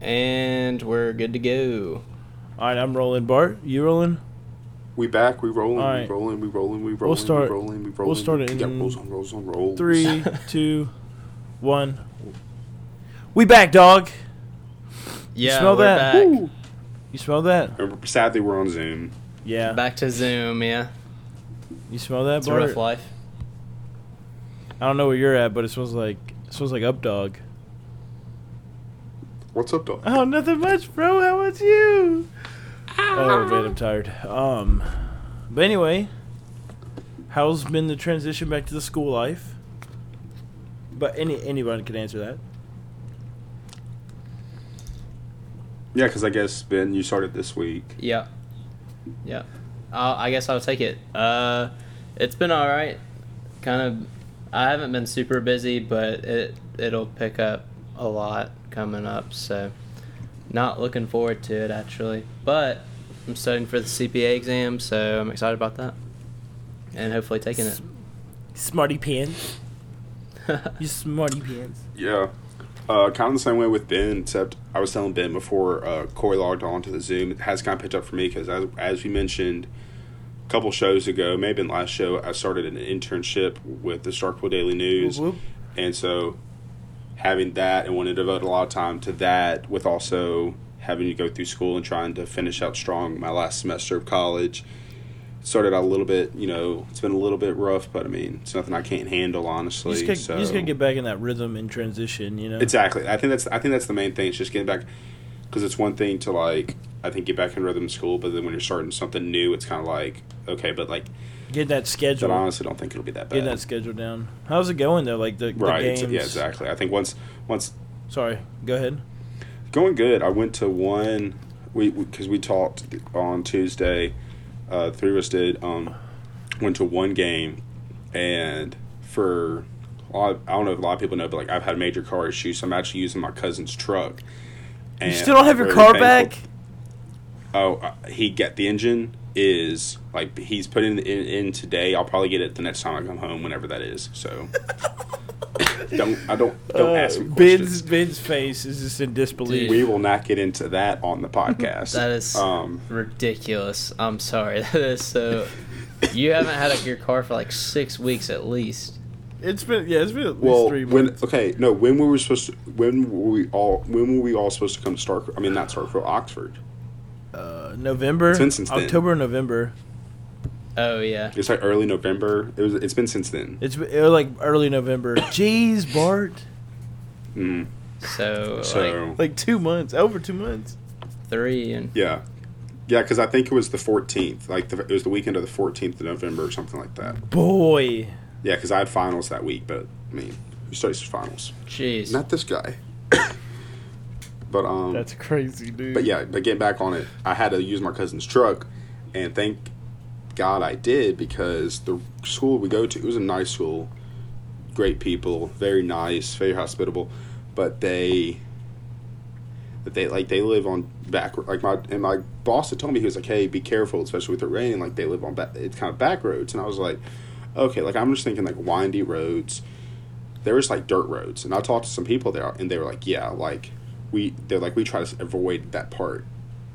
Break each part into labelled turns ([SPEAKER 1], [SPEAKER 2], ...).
[SPEAKER 1] And we're good to go.
[SPEAKER 2] All right, I'm rolling. Bart, you rolling?
[SPEAKER 3] We back, we rolling,
[SPEAKER 2] All
[SPEAKER 3] we
[SPEAKER 2] right.
[SPEAKER 3] rolling, we rolling, we rolling,
[SPEAKER 2] start-
[SPEAKER 3] we rolling, we rolling.
[SPEAKER 2] we'll start it
[SPEAKER 3] We got
[SPEAKER 2] in
[SPEAKER 3] rolls on rolls on rolls.
[SPEAKER 2] Three, two, one. We back, dog.
[SPEAKER 1] Yeah,
[SPEAKER 2] smell
[SPEAKER 1] we're
[SPEAKER 2] that?
[SPEAKER 1] back.
[SPEAKER 3] Woo.
[SPEAKER 2] You smell that?
[SPEAKER 3] Uh, Sadly, we're on Zoom.
[SPEAKER 2] Yeah.
[SPEAKER 1] Back to Zoom, yeah.
[SPEAKER 2] You smell that,
[SPEAKER 1] It's a
[SPEAKER 2] Bart?
[SPEAKER 1] rough life.
[SPEAKER 2] I don't know where you're at, but it smells like it smells like up dog.
[SPEAKER 3] What's up, dog?
[SPEAKER 2] Oh, nothing much, bro. How about you? Oh man, I'm tired. Um, but anyway, how's been the transition back to the school life? But any anyone can answer that.
[SPEAKER 3] Yeah, because I guess Ben, you started this week.
[SPEAKER 1] Yeah. Yeah. I'll, I guess I'll take it. Uh, it's been all right. Kind of. I haven't been super busy, but it it'll pick up a lot coming up. So, not looking forward to it actually. But I'm studying for the CPA exam, so I'm excited about that, and hopefully taking it.
[SPEAKER 2] Smarty pants. You smarty pants.
[SPEAKER 3] Yeah. Uh, kind of the same way with Ben, except I was telling Ben before uh, Corey logged on to the Zoom. It has kind of picked up for me because, as, as we mentioned a couple shows ago, maybe in the last show, I started an internship with the Starkville Daily News.
[SPEAKER 2] Whoop, whoop.
[SPEAKER 3] And so having that and wanting to devote a lot of time to that with also having to go through school and trying to finish out strong my last semester of college started out a little bit you know it's been a little bit rough but i mean it's nothing i can't handle
[SPEAKER 2] You
[SPEAKER 3] honestly
[SPEAKER 2] just, gotta,
[SPEAKER 3] so
[SPEAKER 2] you just gotta get back in that rhythm and transition, you know.
[SPEAKER 3] exactly i think that's i think that's the main thing it's just getting back because it's one thing to like i think get back in rhythm in school but then when you're starting something new it's kind of like okay but like
[SPEAKER 2] Get that
[SPEAKER 3] but
[SPEAKER 2] schedule.
[SPEAKER 3] i honestly don't think it'll be that bad
[SPEAKER 2] Get that schedule down. How's it going though? Like the, the
[SPEAKER 3] right
[SPEAKER 2] games.
[SPEAKER 3] yeah exactly i think once once
[SPEAKER 2] Sorry. Go ahead.
[SPEAKER 3] Going good. I went to one we because we, talked on Tuesday. Uh, three of us did. Um, went to one game, and for I don't know if a lot of people know, but like I've had major car issues, so I'm actually using my cousin's truck.
[SPEAKER 2] You still don't have your car
[SPEAKER 3] painful.
[SPEAKER 2] back?
[SPEAKER 3] Oh, uh, he get the engine is like he's putting it in, in today. I'll probably get it the next time I come home, whenever that is. So don't I don't don't
[SPEAKER 2] Uh,
[SPEAKER 3] ask me
[SPEAKER 2] Ben's
[SPEAKER 3] questions.
[SPEAKER 2] Ben's face is just in disbelief.
[SPEAKER 1] Dude.
[SPEAKER 3] We will not get into that on the podcast.
[SPEAKER 1] That is
[SPEAKER 3] um,
[SPEAKER 1] ridiculous. I'm sorry. That is so. You haven't had a, your car for like six weeks at least.
[SPEAKER 2] It's been yeah, it's been at least
[SPEAKER 3] well,
[SPEAKER 2] three
[SPEAKER 3] when okay, no, when were we supposed to? When were we all? When were we all supposed to come to Stark? I mean, not Starkville, Oxford.
[SPEAKER 2] Uh, November,
[SPEAKER 3] It's been since then.
[SPEAKER 2] October, November.
[SPEAKER 1] Oh yeah.
[SPEAKER 3] It's like early November. It was. It's been since then.
[SPEAKER 2] It's it was like early November. Jeez, Bart,
[SPEAKER 3] Mm.
[SPEAKER 1] So,
[SPEAKER 3] So
[SPEAKER 1] like
[SPEAKER 2] like two months, over two months.
[SPEAKER 1] three and
[SPEAKER 3] yeah, yeah, because I think it was the fourteenth. Like the, it was the weekend of the fourteenth of November or something like that.
[SPEAKER 2] Boy,
[SPEAKER 3] Yeah, because I had finals that week, but I mean, who studies for finals?
[SPEAKER 1] jeez.
[SPEAKER 3] Not this guy. But um,
[SPEAKER 2] that's crazy, dude.
[SPEAKER 3] But yeah, but getting back on it, I had to use my cousin's truck, and thank God I did because the school we go to it was a nice school, great people, very nice, very hospitable, but they, that they like they live on back like my and my boss had told me he was like, hey, be careful, especially with the rain. Like they live on back, it's kind of back roads, and I was like, okay, like I'm just thinking like windy roads. There was like dirt roads, and I talked to some people there, and they were like, yeah, like we they're like we try to avoid that part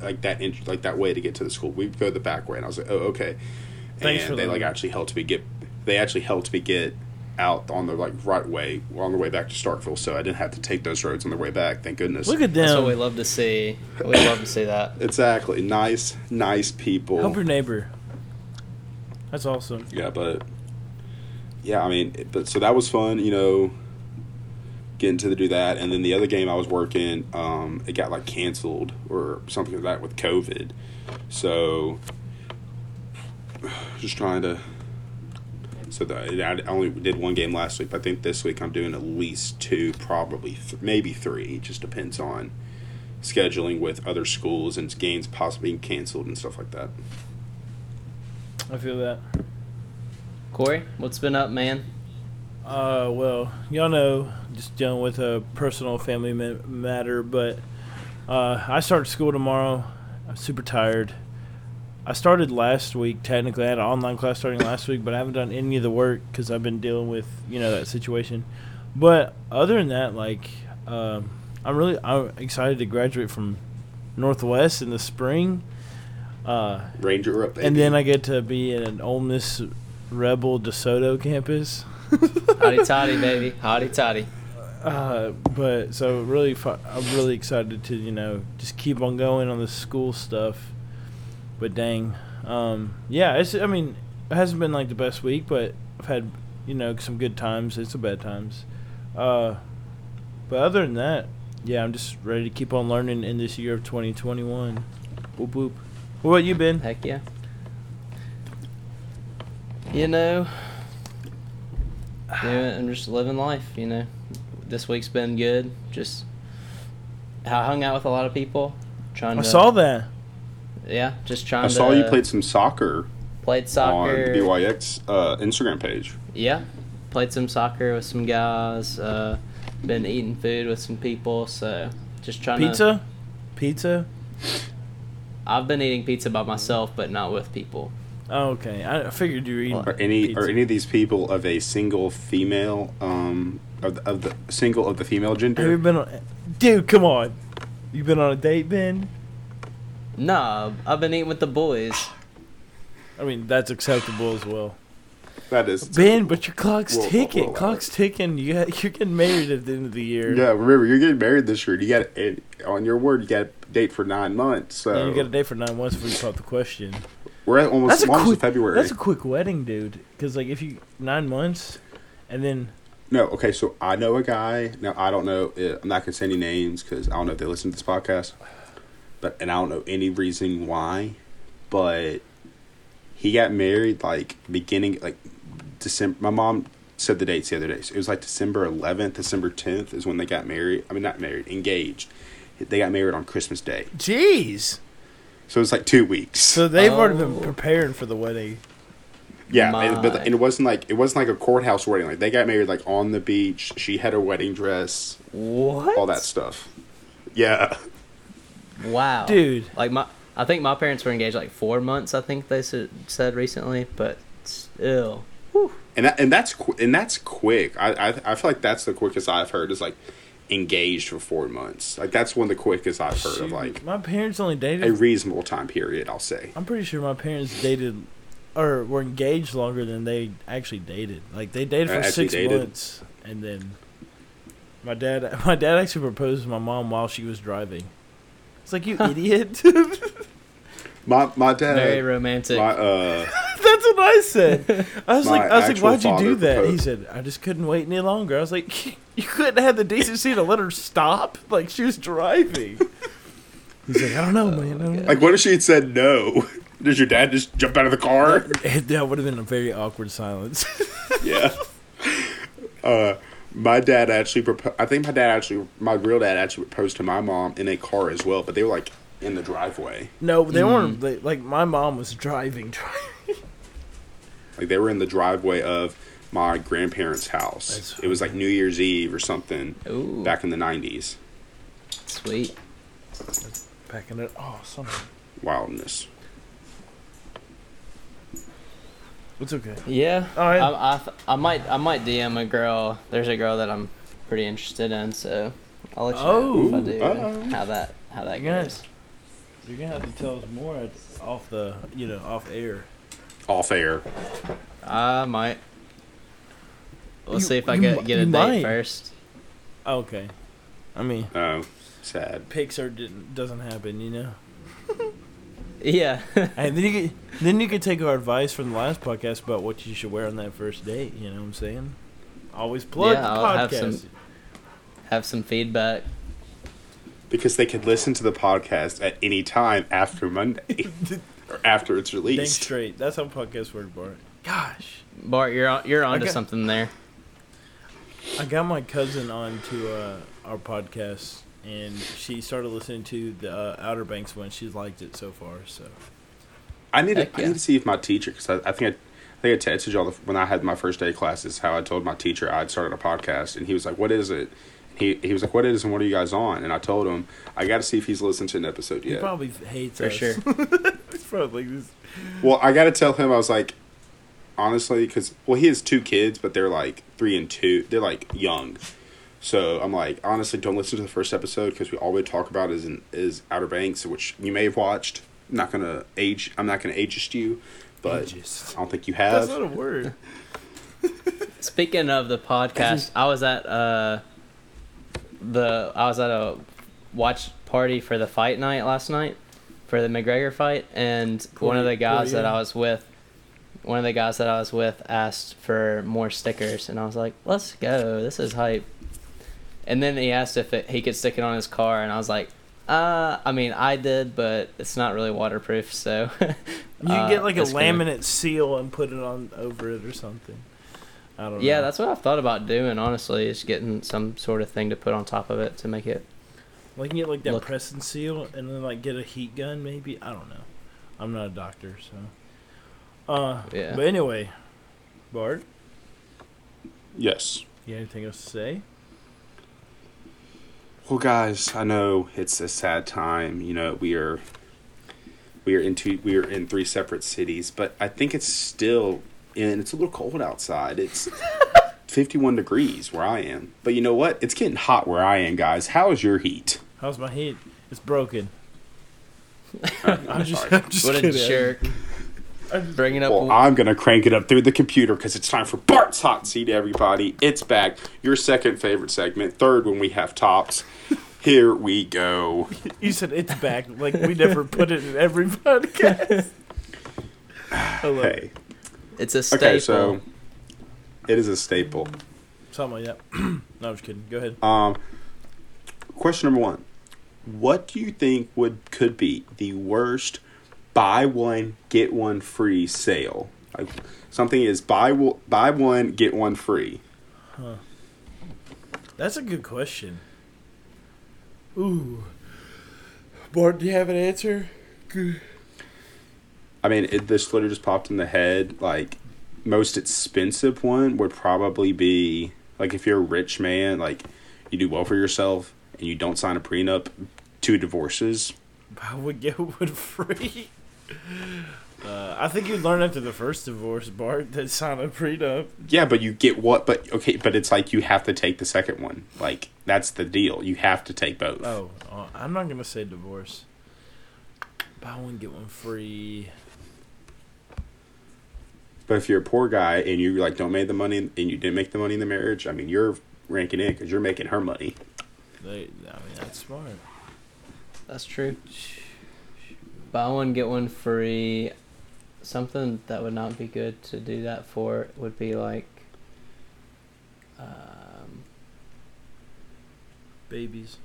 [SPEAKER 3] like that int- like that way to get to the school we go the back way and i was like oh okay
[SPEAKER 2] Thanks
[SPEAKER 3] and
[SPEAKER 2] for
[SPEAKER 3] they
[SPEAKER 2] the-
[SPEAKER 3] like actually helped me get they actually helped me get out on the like right way on the way back to starkville so i didn't have to take those roads on the way back thank goodness
[SPEAKER 2] Look at them.
[SPEAKER 1] That's what we love to see. We love to see that.
[SPEAKER 3] exactly nice nice people
[SPEAKER 2] Help your neighbor. That's awesome.
[SPEAKER 3] yeah but yeah i mean but so that was fun you know getting to do that and then the other game i was working um it got like canceled or something like that with covid so just trying to so the, i only did one game last week but i think this week i'm doing at least two probably th- maybe three it just depends on scheduling with other schools and games possibly being canceled and stuff like that
[SPEAKER 2] I feel that.
[SPEAKER 1] Corey, what's been up, man?
[SPEAKER 2] Uh, well, y'all know, just dealing with a personal family ma- matter, but uh, I start school tomorrow. I'm super tired. I started last week. Technically, I had an online class starting last week, but I haven't done any of the work because I've been dealing with you know that situation. But other than that, like, um, I'm really I'm excited to graduate from Northwest in the spring. Uh,
[SPEAKER 3] Ranger up,
[SPEAKER 2] and then I get to be in an Ole Miss Rebel DeSoto campus.
[SPEAKER 1] Hotty toddy, baby. Hotty toddy.
[SPEAKER 2] Uh, but so really, fu- I'm really excited to you know just keep on going on the school stuff. But dang, um, yeah, it's I mean it hasn't been like the best week, but I've had you know some good times. and some bad times. Uh, but other than that, yeah, I'm just ready to keep on learning in this year of 2021. Boop boop. What about you, Ben?
[SPEAKER 1] Heck yeah. You know, yeah, I'm just living life. You know, this week's been good. Just I hung out with a lot of people. Trying
[SPEAKER 2] I
[SPEAKER 1] to,
[SPEAKER 2] saw that.
[SPEAKER 1] Yeah, just trying
[SPEAKER 3] I
[SPEAKER 1] to.
[SPEAKER 3] saw you played some soccer
[SPEAKER 1] played soccer on
[SPEAKER 3] the BYX uh, Instagram page.
[SPEAKER 1] Yeah, played some soccer with some guys. Uh, been eating food with some people. So just trying to.
[SPEAKER 2] Pizza, pizza.
[SPEAKER 1] I've been eating pizza by myself, but not with people.
[SPEAKER 2] Oh, okay. I I figured you were eating.
[SPEAKER 3] Are any
[SPEAKER 2] pizza.
[SPEAKER 3] are any of these people of a single female um of the, of the single of the female gender?
[SPEAKER 2] Have you
[SPEAKER 3] gender?
[SPEAKER 2] been on? Dude, come on. You been on a date, Ben?
[SPEAKER 1] Nah, I've been eating with the boys.
[SPEAKER 2] I mean, that's acceptable as well.
[SPEAKER 3] That is
[SPEAKER 2] Ben, but your clock's
[SPEAKER 3] Whoa, whoa,
[SPEAKER 2] ticking.
[SPEAKER 3] whoa, whoa.
[SPEAKER 2] Clock's ticking. You got, you're getting married at the end of the year.
[SPEAKER 3] Yeah, remember you're getting married this year. You got and on your word. You got a date for nine months. So
[SPEAKER 2] And you got a date for nine months before you pop the question.
[SPEAKER 3] We're at almost
[SPEAKER 2] That's a
[SPEAKER 3] almost
[SPEAKER 2] quick
[SPEAKER 3] February.
[SPEAKER 2] That's a quick wedding, dude. Because like if you nine months, and then
[SPEAKER 3] No, okay, so I know a guy. Now I don't know. I'm not gonna say any names because I don't know if they listen to this podcast. But and I don't know any reason why, but he got married like beginning like December. My mom said the dates the other day. So it was like December 11th, December 10th is when they got married. I mean, not married, engaged. They got married on Christmas Day,
[SPEAKER 2] jeez.
[SPEAKER 3] So it's like two weeks.
[SPEAKER 2] So they've already been
[SPEAKER 1] Oh.
[SPEAKER 2] preparing for the wedding.
[SPEAKER 3] Yeah, and, but and it wasn't like it wasn't like a courthouse wedding. Like they got married like on the beach. She had her wedding dress,
[SPEAKER 1] What?
[SPEAKER 3] all that stuff. Yeah.
[SPEAKER 1] Wow,
[SPEAKER 2] Dude.
[SPEAKER 1] Like my, I think my parents were engaged like four months. I think they said, said recently, but still,
[SPEAKER 3] and that, and that's qu- and that's quick. I, I I feel like that's the quickest I've heard is like engaged for four months. Like that's one of the quickest I've heard of like
[SPEAKER 2] my parents only dated a
[SPEAKER 3] reasonable time period. I'll say.
[SPEAKER 2] I'm pretty sure my parents dated, or were engaged longer than they actually dated. Like they dated for
[SPEAKER 3] Uh,
[SPEAKER 2] six
[SPEAKER 3] dated?
[SPEAKER 2] months, and then my dad, my dad actually proposed to my mom while she was driving. It's like you idiot.
[SPEAKER 3] My my dad.
[SPEAKER 1] very romantic.
[SPEAKER 3] my uh
[SPEAKER 2] That's what I said. I was like, I was like, why'd you do that? He said, I just couldn't wait any longer. I was like, you couldn't have the decency to let her stop, like she was driving. He's like, I don't know, man. Don't know.
[SPEAKER 3] like what if she had said no? Does your dad just jump out of the car?
[SPEAKER 2] that would have been a very awkward silence.
[SPEAKER 3] yeah. Uh, my dad actually proposed. I think my dad actually, my real dad actually proposed to my mom in a car as well, but they were like in the driveway.
[SPEAKER 2] no, they
[SPEAKER 3] Mm.
[SPEAKER 2] weren't. They, like my mom was driving. driving.
[SPEAKER 3] Like they were in the driveway of my grandparents' house.
[SPEAKER 2] That's
[SPEAKER 3] it was like New Year's Eve or something
[SPEAKER 1] Ooh,
[SPEAKER 3] back in the nineties.
[SPEAKER 1] sweet.
[SPEAKER 2] Packing it. Oh, something.
[SPEAKER 3] Wildness.
[SPEAKER 2] It's okay.
[SPEAKER 1] Yeah,
[SPEAKER 2] All right.
[SPEAKER 1] I, I, I might, I might DM a girl. There's a girl that I'm pretty interested in, so I'll let you know if I
[SPEAKER 3] Oh.
[SPEAKER 1] do.
[SPEAKER 3] Uh-oh.
[SPEAKER 1] how that, how that
[SPEAKER 2] Yeah.
[SPEAKER 1] goes.
[SPEAKER 2] You're gonna have to tell us more at, off the, you know, off air.
[SPEAKER 3] Off air.
[SPEAKER 1] I might. We'll
[SPEAKER 2] You-
[SPEAKER 1] see if I
[SPEAKER 2] you
[SPEAKER 1] get
[SPEAKER 2] mi-
[SPEAKER 1] get a
[SPEAKER 2] you
[SPEAKER 1] date
[SPEAKER 2] might.
[SPEAKER 1] first.
[SPEAKER 2] Okay. I mean,
[SPEAKER 3] Oh, sad.
[SPEAKER 2] Pixar didn't doesn't happen, you know.
[SPEAKER 1] Yeah.
[SPEAKER 2] And then you could, then you could take our advice from the last podcast about what you should wear on that first date. You know what I'm saying? Always plug
[SPEAKER 1] Yeah,
[SPEAKER 2] the
[SPEAKER 1] I'll
[SPEAKER 2] podcast.
[SPEAKER 1] have some- have some feedback.
[SPEAKER 3] Because they could listen to the podcast at any time after Monday or after it's
[SPEAKER 2] Dang
[SPEAKER 3] released.
[SPEAKER 2] straight. That's how podcasts work, Bart. Gosh,
[SPEAKER 1] Bart, you're on, you're onto
[SPEAKER 2] Okay.
[SPEAKER 1] something there.
[SPEAKER 2] I got my cousin on to uh, our podcast, and she started listening to the uh, Outer Banks one. She's liked it so far. So
[SPEAKER 3] I need
[SPEAKER 1] Heck
[SPEAKER 3] to, I
[SPEAKER 1] yeah.
[SPEAKER 3] need to see if my teacher because I, I think I, I think I texted y'all the, when I had my first day of classes how I told my teacher I'd started a podcast and he was like, "What is it?" He he was like, "What is and what are you guys on?" And I told him I got to see if he's listened to an episode yet."
[SPEAKER 2] he probably hates
[SPEAKER 1] For
[SPEAKER 2] us.
[SPEAKER 1] sure.
[SPEAKER 2] He's probably like this.
[SPEAKER 3] Well, I got to tell him I was like, honestly, because well, he has two kids, but they're like three and two. They're like young, So I'm like, honestly, don't listen to the first episode because we all we talk about is in, is Outer Banks, which you may have watched. I'm not gonna age. I'm not gonna ageist you, but
[SPEAKER 2] Ageist.
[SPEAKER 3] I don't think you have.
[SPEAKER 2] That's not a word.
[SPEAKER 1] Speaking of the podcast, I was at uh the I was at a watch party for the fight night last night for the McGregor fight, and one of the guys
[SPEAKER 2] poor
[SPEAKER 1] that. I was with, one of the guys that I was with asked for more stickers, and I was like, "Let's go, this is hype." And then he asked if it, he could stick it on his car, and I was like, "Uh, I mean, I did, but it's not really waterproof, so."
[SPEAKER 2] You can get like a laminate seal and put it on over it or something. I don't know.
[SPEAKER 1] Yeah, that's what I've thought about doing. Honestly, is getting some sort of thing to put on top of it to make it.
[SPEAKER 2] Like you can get like that
[SPEAKER 1] Look.
[SPEAKER 2] press and seal, and then like get a heat gun. Maybe I don't know. I'm not a doctor, so. Uh,
[SPEAKER 1] Yeah.
[SPEAKER 2] But anyway, Bart,
[SPEAKER 3] Yes.
[SPEAKER 2] you got anything else to say?
[SPEAKER 3] Well, guys, I know it's a sad time. You know, we are we are into we are in three separate cities, but I think it's still and it's a little cold outside. It's 51 degrees where I am. But you know what? It's getting hot where I am, guys. How is your heat?
[SPEAKER 2] How's my heat? It's broken.
[SPEAKER 3] I'm
[SPEAKER 2] I'm just. I'm just
[SPEAKER 1] What a
[SPEAKER 2] kidding.
[SPEAKER 1] jerk!
[SPEAKER 2] I'm
[SPEAKER 1] Bringing up.
[SPEAKER 3] Well, I'm gonna crank it up through the computer because it's time for Bart's hot seat. Everybody, it's back. Your second favorite segment, third when we have tops. Here we go.
[SPEAKER 2] You said it's back. Like we never put it in every podcast. I love it.
[SPEAKER 3] Hey,
[SPEAKER 1] it's a staple.
[SPEAKER 3] okay, so it is a staple.
[SPEAKER 2] Something like that. no, I'm just kidding. Go ahead.
[SPEAKER 3] Um, question number one: What do you think would could be the worst buy one get one free sale? Like something is buy buy one get one free. Huh.
[SPEAKER 2] That's a good question. Ooh. Bart, do you have an answer?
[SPEAKER 3] I mean, it, this literally just popped in the head. Like most expensive one would probably be like if you're a rich man, like you do well for yourself and you don't sign a prenup, two divorces.
[SPEAKER 2] I would get one free. Uh, I think you'd learn after the first divorce, Bart, that sign a prenup.
[SPEAKER 3] Yeah, but you get what? But okay, but it's like you have to take the second one. Like that's the deal. You have to take both.
[SPEAKER 2] Oh, uh, I'm not gonna say divorce. Buy one get one free.
[SPEAKER 3] But if you're a poor guy and you like don't make the money and you didn't make the money in the marriage, I mean you're ranking in because you're making her money.
[SPEAKER 2] They, I mean, that's smart.
[SPEAKER 1] That's true. Buy one get one free. Something that would not be good to do that for would be like. Um,
[SPEAKER 2] Babies.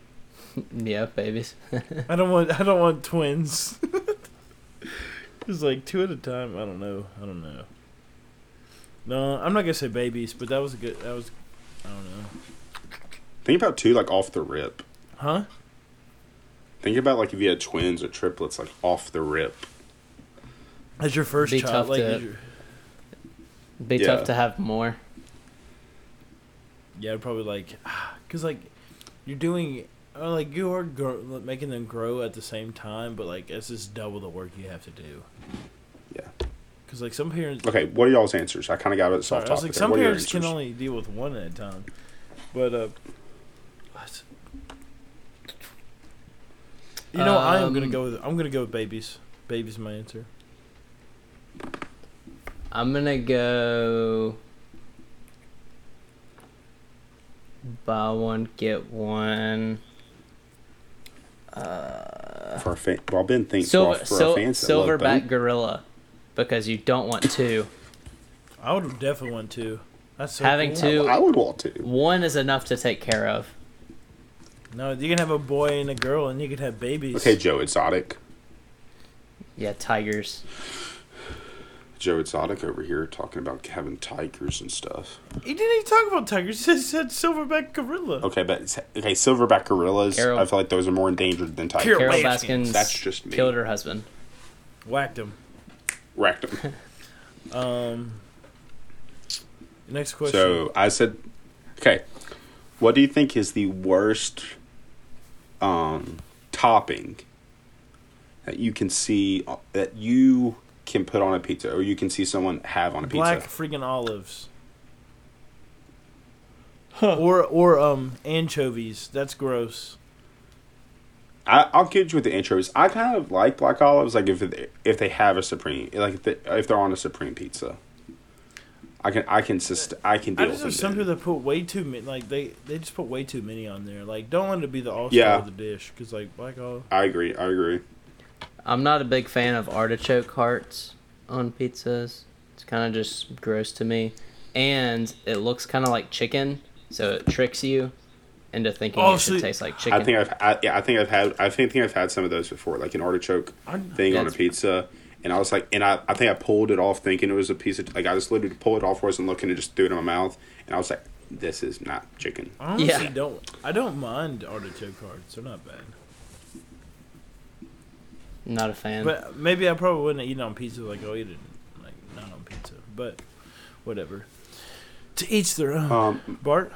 [SPEAKER 1] yeah, babies.
[SPEAKER 2] I don't want. I don't want twins. It's like two at a time. I don't know. I don't know. No, I'm not gonna say babies, but that was a good. That was. I don't know.
[SPEAKER 3] Think about two like off the rip.
[SPEAKER 2] Huh?
[SPEAKER 3] Think about like if you had twins or triplets like off the rip.
[SPEAKER 2] As your first
[SPEAKER 1] Be
[SPEAKER 2] child,
[SPEAKER 1] tough
[SPEAKER 2] like
[SPEAKER 1] to-
[SPEAKER 2] your-
[SPEAKER 1] Be
[SPEAKER 3] Yeah.
[SPEAKER 1] tough to have more.
[SPEAKER 2] yeah, probably like, cause like, you're doing, uh, like you are grow, making them grow at the same time, but like it's just double the work you have to do.
[SPEAKER 3] Yeah.
[SPEAKER 2] Cause like some parents,
[SPEAKER 3] Okay, what are y'all's answers? I kind of got it
[SPEAKER 2] sorry, I was
[SPEAKER 3] topic.
[SPEAKER 2] like some
[SPEAKER 3] What are your
[SPEAKER 2] parents can only deal with one at a time, but uh, what? you know I am gonna
[SPEAKER 1] Um,
[SPEAKER 2] go with I'm gonna go with babies. Babies, my answer.
[SPEAKER 1] I'm gonna go. Buy one get one. Uh,
[SPEAKER 3] for our fan. Well, Ben thinks
[SPEAKER 1] silver,
[SPEAKER 3] for, our- for
[SPEAKER 1] sil-
[SPEAKER 3] our fans
[SPEAKER 1] silverback gorilla, because you don't want two.
[SPEAKER 2] I would definitely want two. That's so
[SPEAKER 1] Having
[SPEAKER 2] cool.
[SPEAKER 1] two-
[SPEAKER 3] I would want two.
[SPEAKER 1] One is enough to take care of.
[SPEAKER 2] No, you can have a boy and a girl, and you could have babies.
[SPEAKER 3] Okay, Joe Exotic.
[SPEAKER 1] Yeah, tigers.
[SPEAKER 3] Joe Exotic over here talking about having tigers and stuff.
[SPEAKER 2] He didn't even talk about tigers. He said silverback gorilla.
[SPEAKER 3] Okay, but it's- okay, silverback gorillas.
[SPEAKER 1] Carole-
[SPEAKER 3] I feel like those are more endangered than tigers.
[SPEAKER 2] Carole
[SPEAKER 1] Carole
[SPEAKER 2] Baskin.
[SPEAKER 1] Baskins
[SPEAKER 3] That's just me.
[SPEAKER 1] killed her husband.
[SPEAKER 2] Whacked him.
[SPEAKER 3] Wrecked them.
[SPEAKER 2] Um. Next question.
[SPEAKER 3] So I said, okay, what do you think is the worst um, topping that you can see uh, that you can put on a pizza, or you can see someone have on a pizza.
[SPEAKER 2] Black freaking olives. or or um anchovies. That's gross.
[SPEAKER 3] I, I'll get you with the intros. I kind of like black olives, like if it, if they have a supreme, like if, they, if they're on a supreme pizza. I can I can sust- I can
[SPEAKER 2] I
[SPEAKER 3] deal
[SPEAKER 2] just
[SPEAKER 3] with
[SPEAKER 2] have some people that put way too many. Like they they just put way too many on there. Like don't let it be the all star
[SPEAKER 3] Yeah.
[SPEAKER 2] of the dish because like black olive.
[SPEAKER 3] I agree. I agree.
[SPEAKER 1] I'm not a big fan of artichoke hearts on pizzas. It's kind of just gross to me, and it looks kind of like chicken, so it tricks you into thinking
[SPEAKER 2] Oh,
[SPEAKER 1] it should
[SPEAKER 2] so-
[SPEAKER 1] taste like chicken.
[SPEAKER 3] I think I've I, yeah I think I've had I think, think I've had some of those before, like an artichoke thing on a pizza, and I was like, and I, I think I pulled it off thinking it was a piece of like I just literally pulled it off, wasn't looking, and just threw it in my mouth, and I was like, this is not chicken.
[SPEAKER 2] I honestly
[SPEAKER 1] Yeah.
[SPEAKER 2] don't. I don't mind artichoke hearts. They're not bad.
[SPEAKER 1] Not a fan.
[SPEAKER 2] But maybe I probably wouldn't eat it on pizza. Like I'll eat it like not on pizza. But whatever. To each their own.
[SPEAKER 3] Um,
[SPEAKER 2] Bart.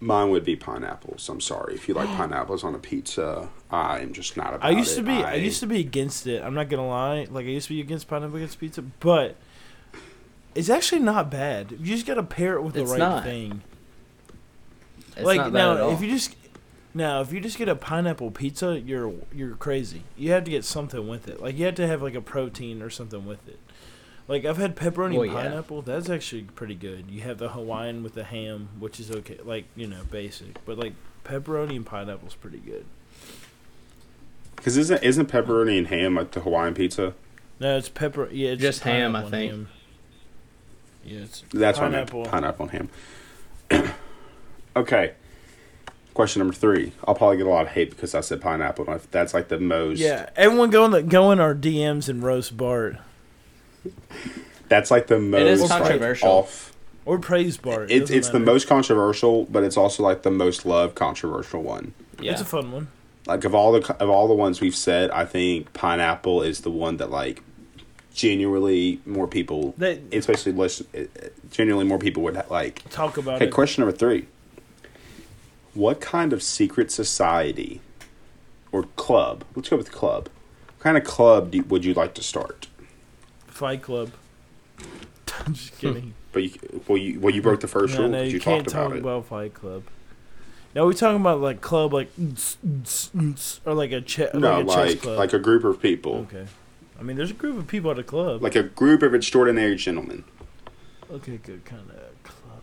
[SPEAKER 3] mine would be pineapples. I'm sorry if you like pineapples on a pizza. I'm just not about
[SPEAKER 2] I used
[SPEAKER 3] it.
[SPEAKER 2] to be I, used to be against it. I'm not gonna lie. Like I used to be against pineapple against pizza, but it's actually not bad. You just gotta pair it with the right
[SPEAKER 1] not.
[SPEAKER 2] thing.
[SPEAKER 1] it's
[SPEAKER 2] like
[SPEAKER 1] not bad
[SPEAKER 2] now,
[SPEAKER 1] at all.
[SPEAKER 2] if you just now if you just get a pineapple pizza, you're you're crazy. You have to get something with it. Like you have to have like a protein or something with it. Like I've had pepperoni
[SPEAKER 1] Well,
[SPEAKER 2] and
[SPEAKER 1] yeah.
[SPEAKER 2] pineapple. That's actually pretty good. You have the Hawaiian with the ham, which is okay. Like you know, basic. But like pepperoni and pineapple is pretty good.
[SPEAKER 3] because isn't isn't pepperoni and ham like the Hawaiian pizza?
[SPEAKER 2] No, it's pepper. Yeah, it's
[SPEAKER 1] Just ham, I think.
[SPEAKER 2] ham. Yeah, it's
[SPEAKER 3] That's
[SPEAKER 2] pineapple.
[SPEAKER 3] what I meant. Pineapple and ham. okay. Question number three. I'll probably get a lot of hate because I said pineapple. and if That's like the most.
[SPEAKER 2] Yeah, everyone go in the go in our DMs and roast Bart
[SPEAKER 3] That's like the most.
[SPEAKER 1] It is
[SPEAKER 3] like,
[SPEAKER 1] controversial.
[SPEAKER 3] off.
[SPEAKER 2] or praise Bart. It
[SPEAKER 3] It's
[SPEAKER 2] doesn't
[SPEAKER 3] it's the most controversial, but it's also like the most loved controversial one.
[SPEAKER 1] yeah.
[SPEAKER 2] It's a fun one.
[SPEAKER 3] Like of all the of all the ones we've said, I think pineapple is the one that like genuinely more people,
[SPEAKER 2] They
[SPEAKER 3] especially less, eh, eh, genuinely more people would like.
[SPEAKER 2] talk about
[SPEAKER 3] Okay,
[SPEAKER 2] it.
[SPEAKER 3] question number three. What kind of secret society or club? Let's go with club. What kind of club do, would you like to start?
[SPEAKER 2] Fight Club. I'm just kidding.
[SPEAKER 3] But you, well, you well, you broke the first
[SPEAKER 2] no,
[SPEAKER 3] rule
[SPEAKER 2] no, you,
[SPEAKER 3] you,
[SPEAKER 2] can't
[SPEAKER 3] talked
[SPEAKER 2] talk
[SPEAKER 3] about it.
[SPEAKER 2] about Fight Club. No, we're talking about like club, like or like a che-
[SPEAKER 3] no,
[SPEAKER 2] like a chess
[SPEAKER 3] like
[SPEAKER 2] club.
[SPEAKER 3] like a group of people,
[SPEAKER 2] okay. I mean, there's a group of people at a club.
[SPEAKER 3] like a group of extraordinary gentlemen.
[SPEAKER 2] okay, good kind of club.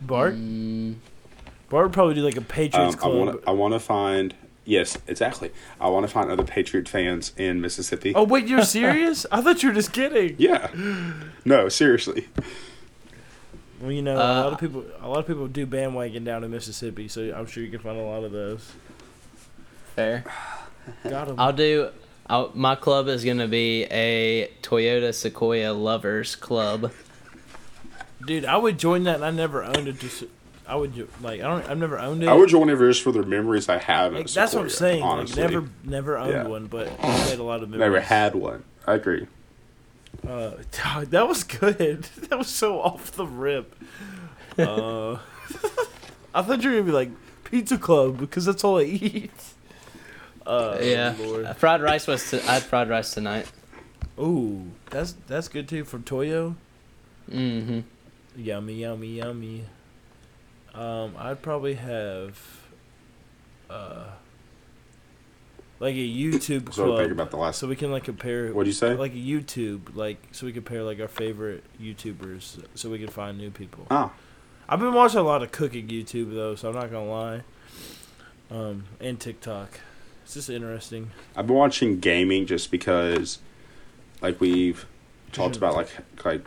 [SPEAKER 2] Bart,
[SPEAKER 1] Mm,
[SPEAKER 2] Bart would probably do like a Patriots
[SPEAKER 3] Um, I
[SPEAKER 2] club.
[SPEAKER 3] want to I want to find yes, exactly. I want to find other Patriot fans in Mississippi.
[SPEAKER 2] oh wait, you're serious? I thought you were just kidding.
[SPEAKER 3] Yeah, no, seriously.
[SPEAKER 2] Well, you know, a lot
[SPEAKER 1] Uh,
[SPEAKER 2] of people, a lot of people do bandwagon down in Mississippi, so I'm sure you can find a lot of those.
[SPEAKER 1] fair.
[SPEAKER 2] Got 'em.
[SPEAKER 1] I'll do. I'll, my club is gonna be a Toyota Sequoia lovers club.
[SPEAKER 2] Dude, I would join that, and I never owned it. Just, I would jo- like, I don't, I've never owned it.
[SPEAKER 3] I would join it just for the memories I have.
[SPEAKER 2] Like,
[SPEAKER 3] of
[SPEAKER 2] that's what I'm
[SPEAKER 3] Sequoia,
[SPEAKER 2] saying. Like,
[SPEAKER 3] Honestly,
[SPEAKER 2] never, never owned
[SPEAKER 3] Yeah.
[SPEAKER 2] one, but I made a lot of memories.
[SPEAKER 3] never had one. I agree.
[SPEAKER 2] Uh, that was good. That was so off the rip. Uh, I thought you were gonna be like pizza club because that's all I eat. Uh,
[SPEAKER 1] yeah,
[SPEAKER 2] Lord.
[SPEAKER 1] fried rice was. T- I had fried rice tonight.
[SPEAKER 2] Ooh, that's that's good too from Toyo.
[SPEAKER 1] Mm-hmm.
[SPEAKER 2] Yummy, yummy, yummy. Um, I'd probably have, uh, like a YouTube
[SPEAKER 3] So
[SPEAKER 2] club,
[SPEAKER 3] about the last.
[SPEAKER 2] so we can like compare.
[SPEAKER 3] What'd you say?
[SPEAKER 2] Like a YouTube, like so we compare like our favorite YouTubers, so we can find new people.
[SPEAKER 3] Ah,
[SPEAKER 2] I've been watching a lot of cooking YouTube though, so I'm not gonna lie. Um, and TikTok, it's just interesting.
[SPEAKER 3] I've been watching gaming just because, like we've talked about, like like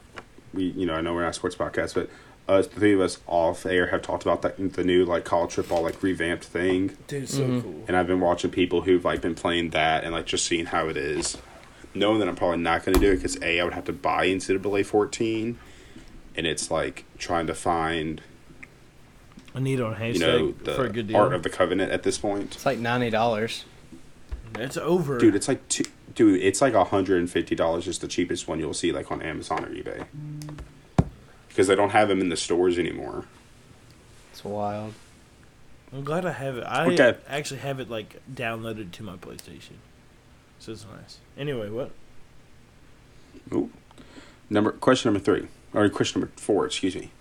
[SPEAKER 3] we you know I know we're not a sports podcast, but us the three of us off air have talked about that the new like college football like revamped thing,
[SPEAKER 2] Dude, so
[SPEAKER 1] Mhm.
[SPEAKER 2] cool.
[SPEAKER 3] and I've been watching people who've like been playing that and like just seeing how it is, knowing that I'm probably not going to do it because a I would have to buy NCAA 14, and it's like trying to find
[SPEAKER 2] I need it on hashtag
[SPEAKER 3] you know
[SPEAKER 2] for a good
[SPEAKER 3] the
[SPEAKER 2] deal.
[SPEAKER 3] art of the covenant at this point.
[SPEAKER 1] It's like ninety dollars.
[SPEAKER 2] it's over,
[SPEAKER 3] Dude, it's like two, dude, it's like hundred and fifty dollars, just the cheapest one you'll see like on Amazon or eBay. Because they don't have them in the stores anymore.
[SPEAKER 1] It's wild.
[SPEAKER 2] I'm glad I have it. I
[SPEAKER 3] Okay.
[SPEAKER 2] actually have it like downloaded to my PlayStation, so it's nice. Anyway, what?
[SPEAKER 3] Number question number three, or question number four, excuse me.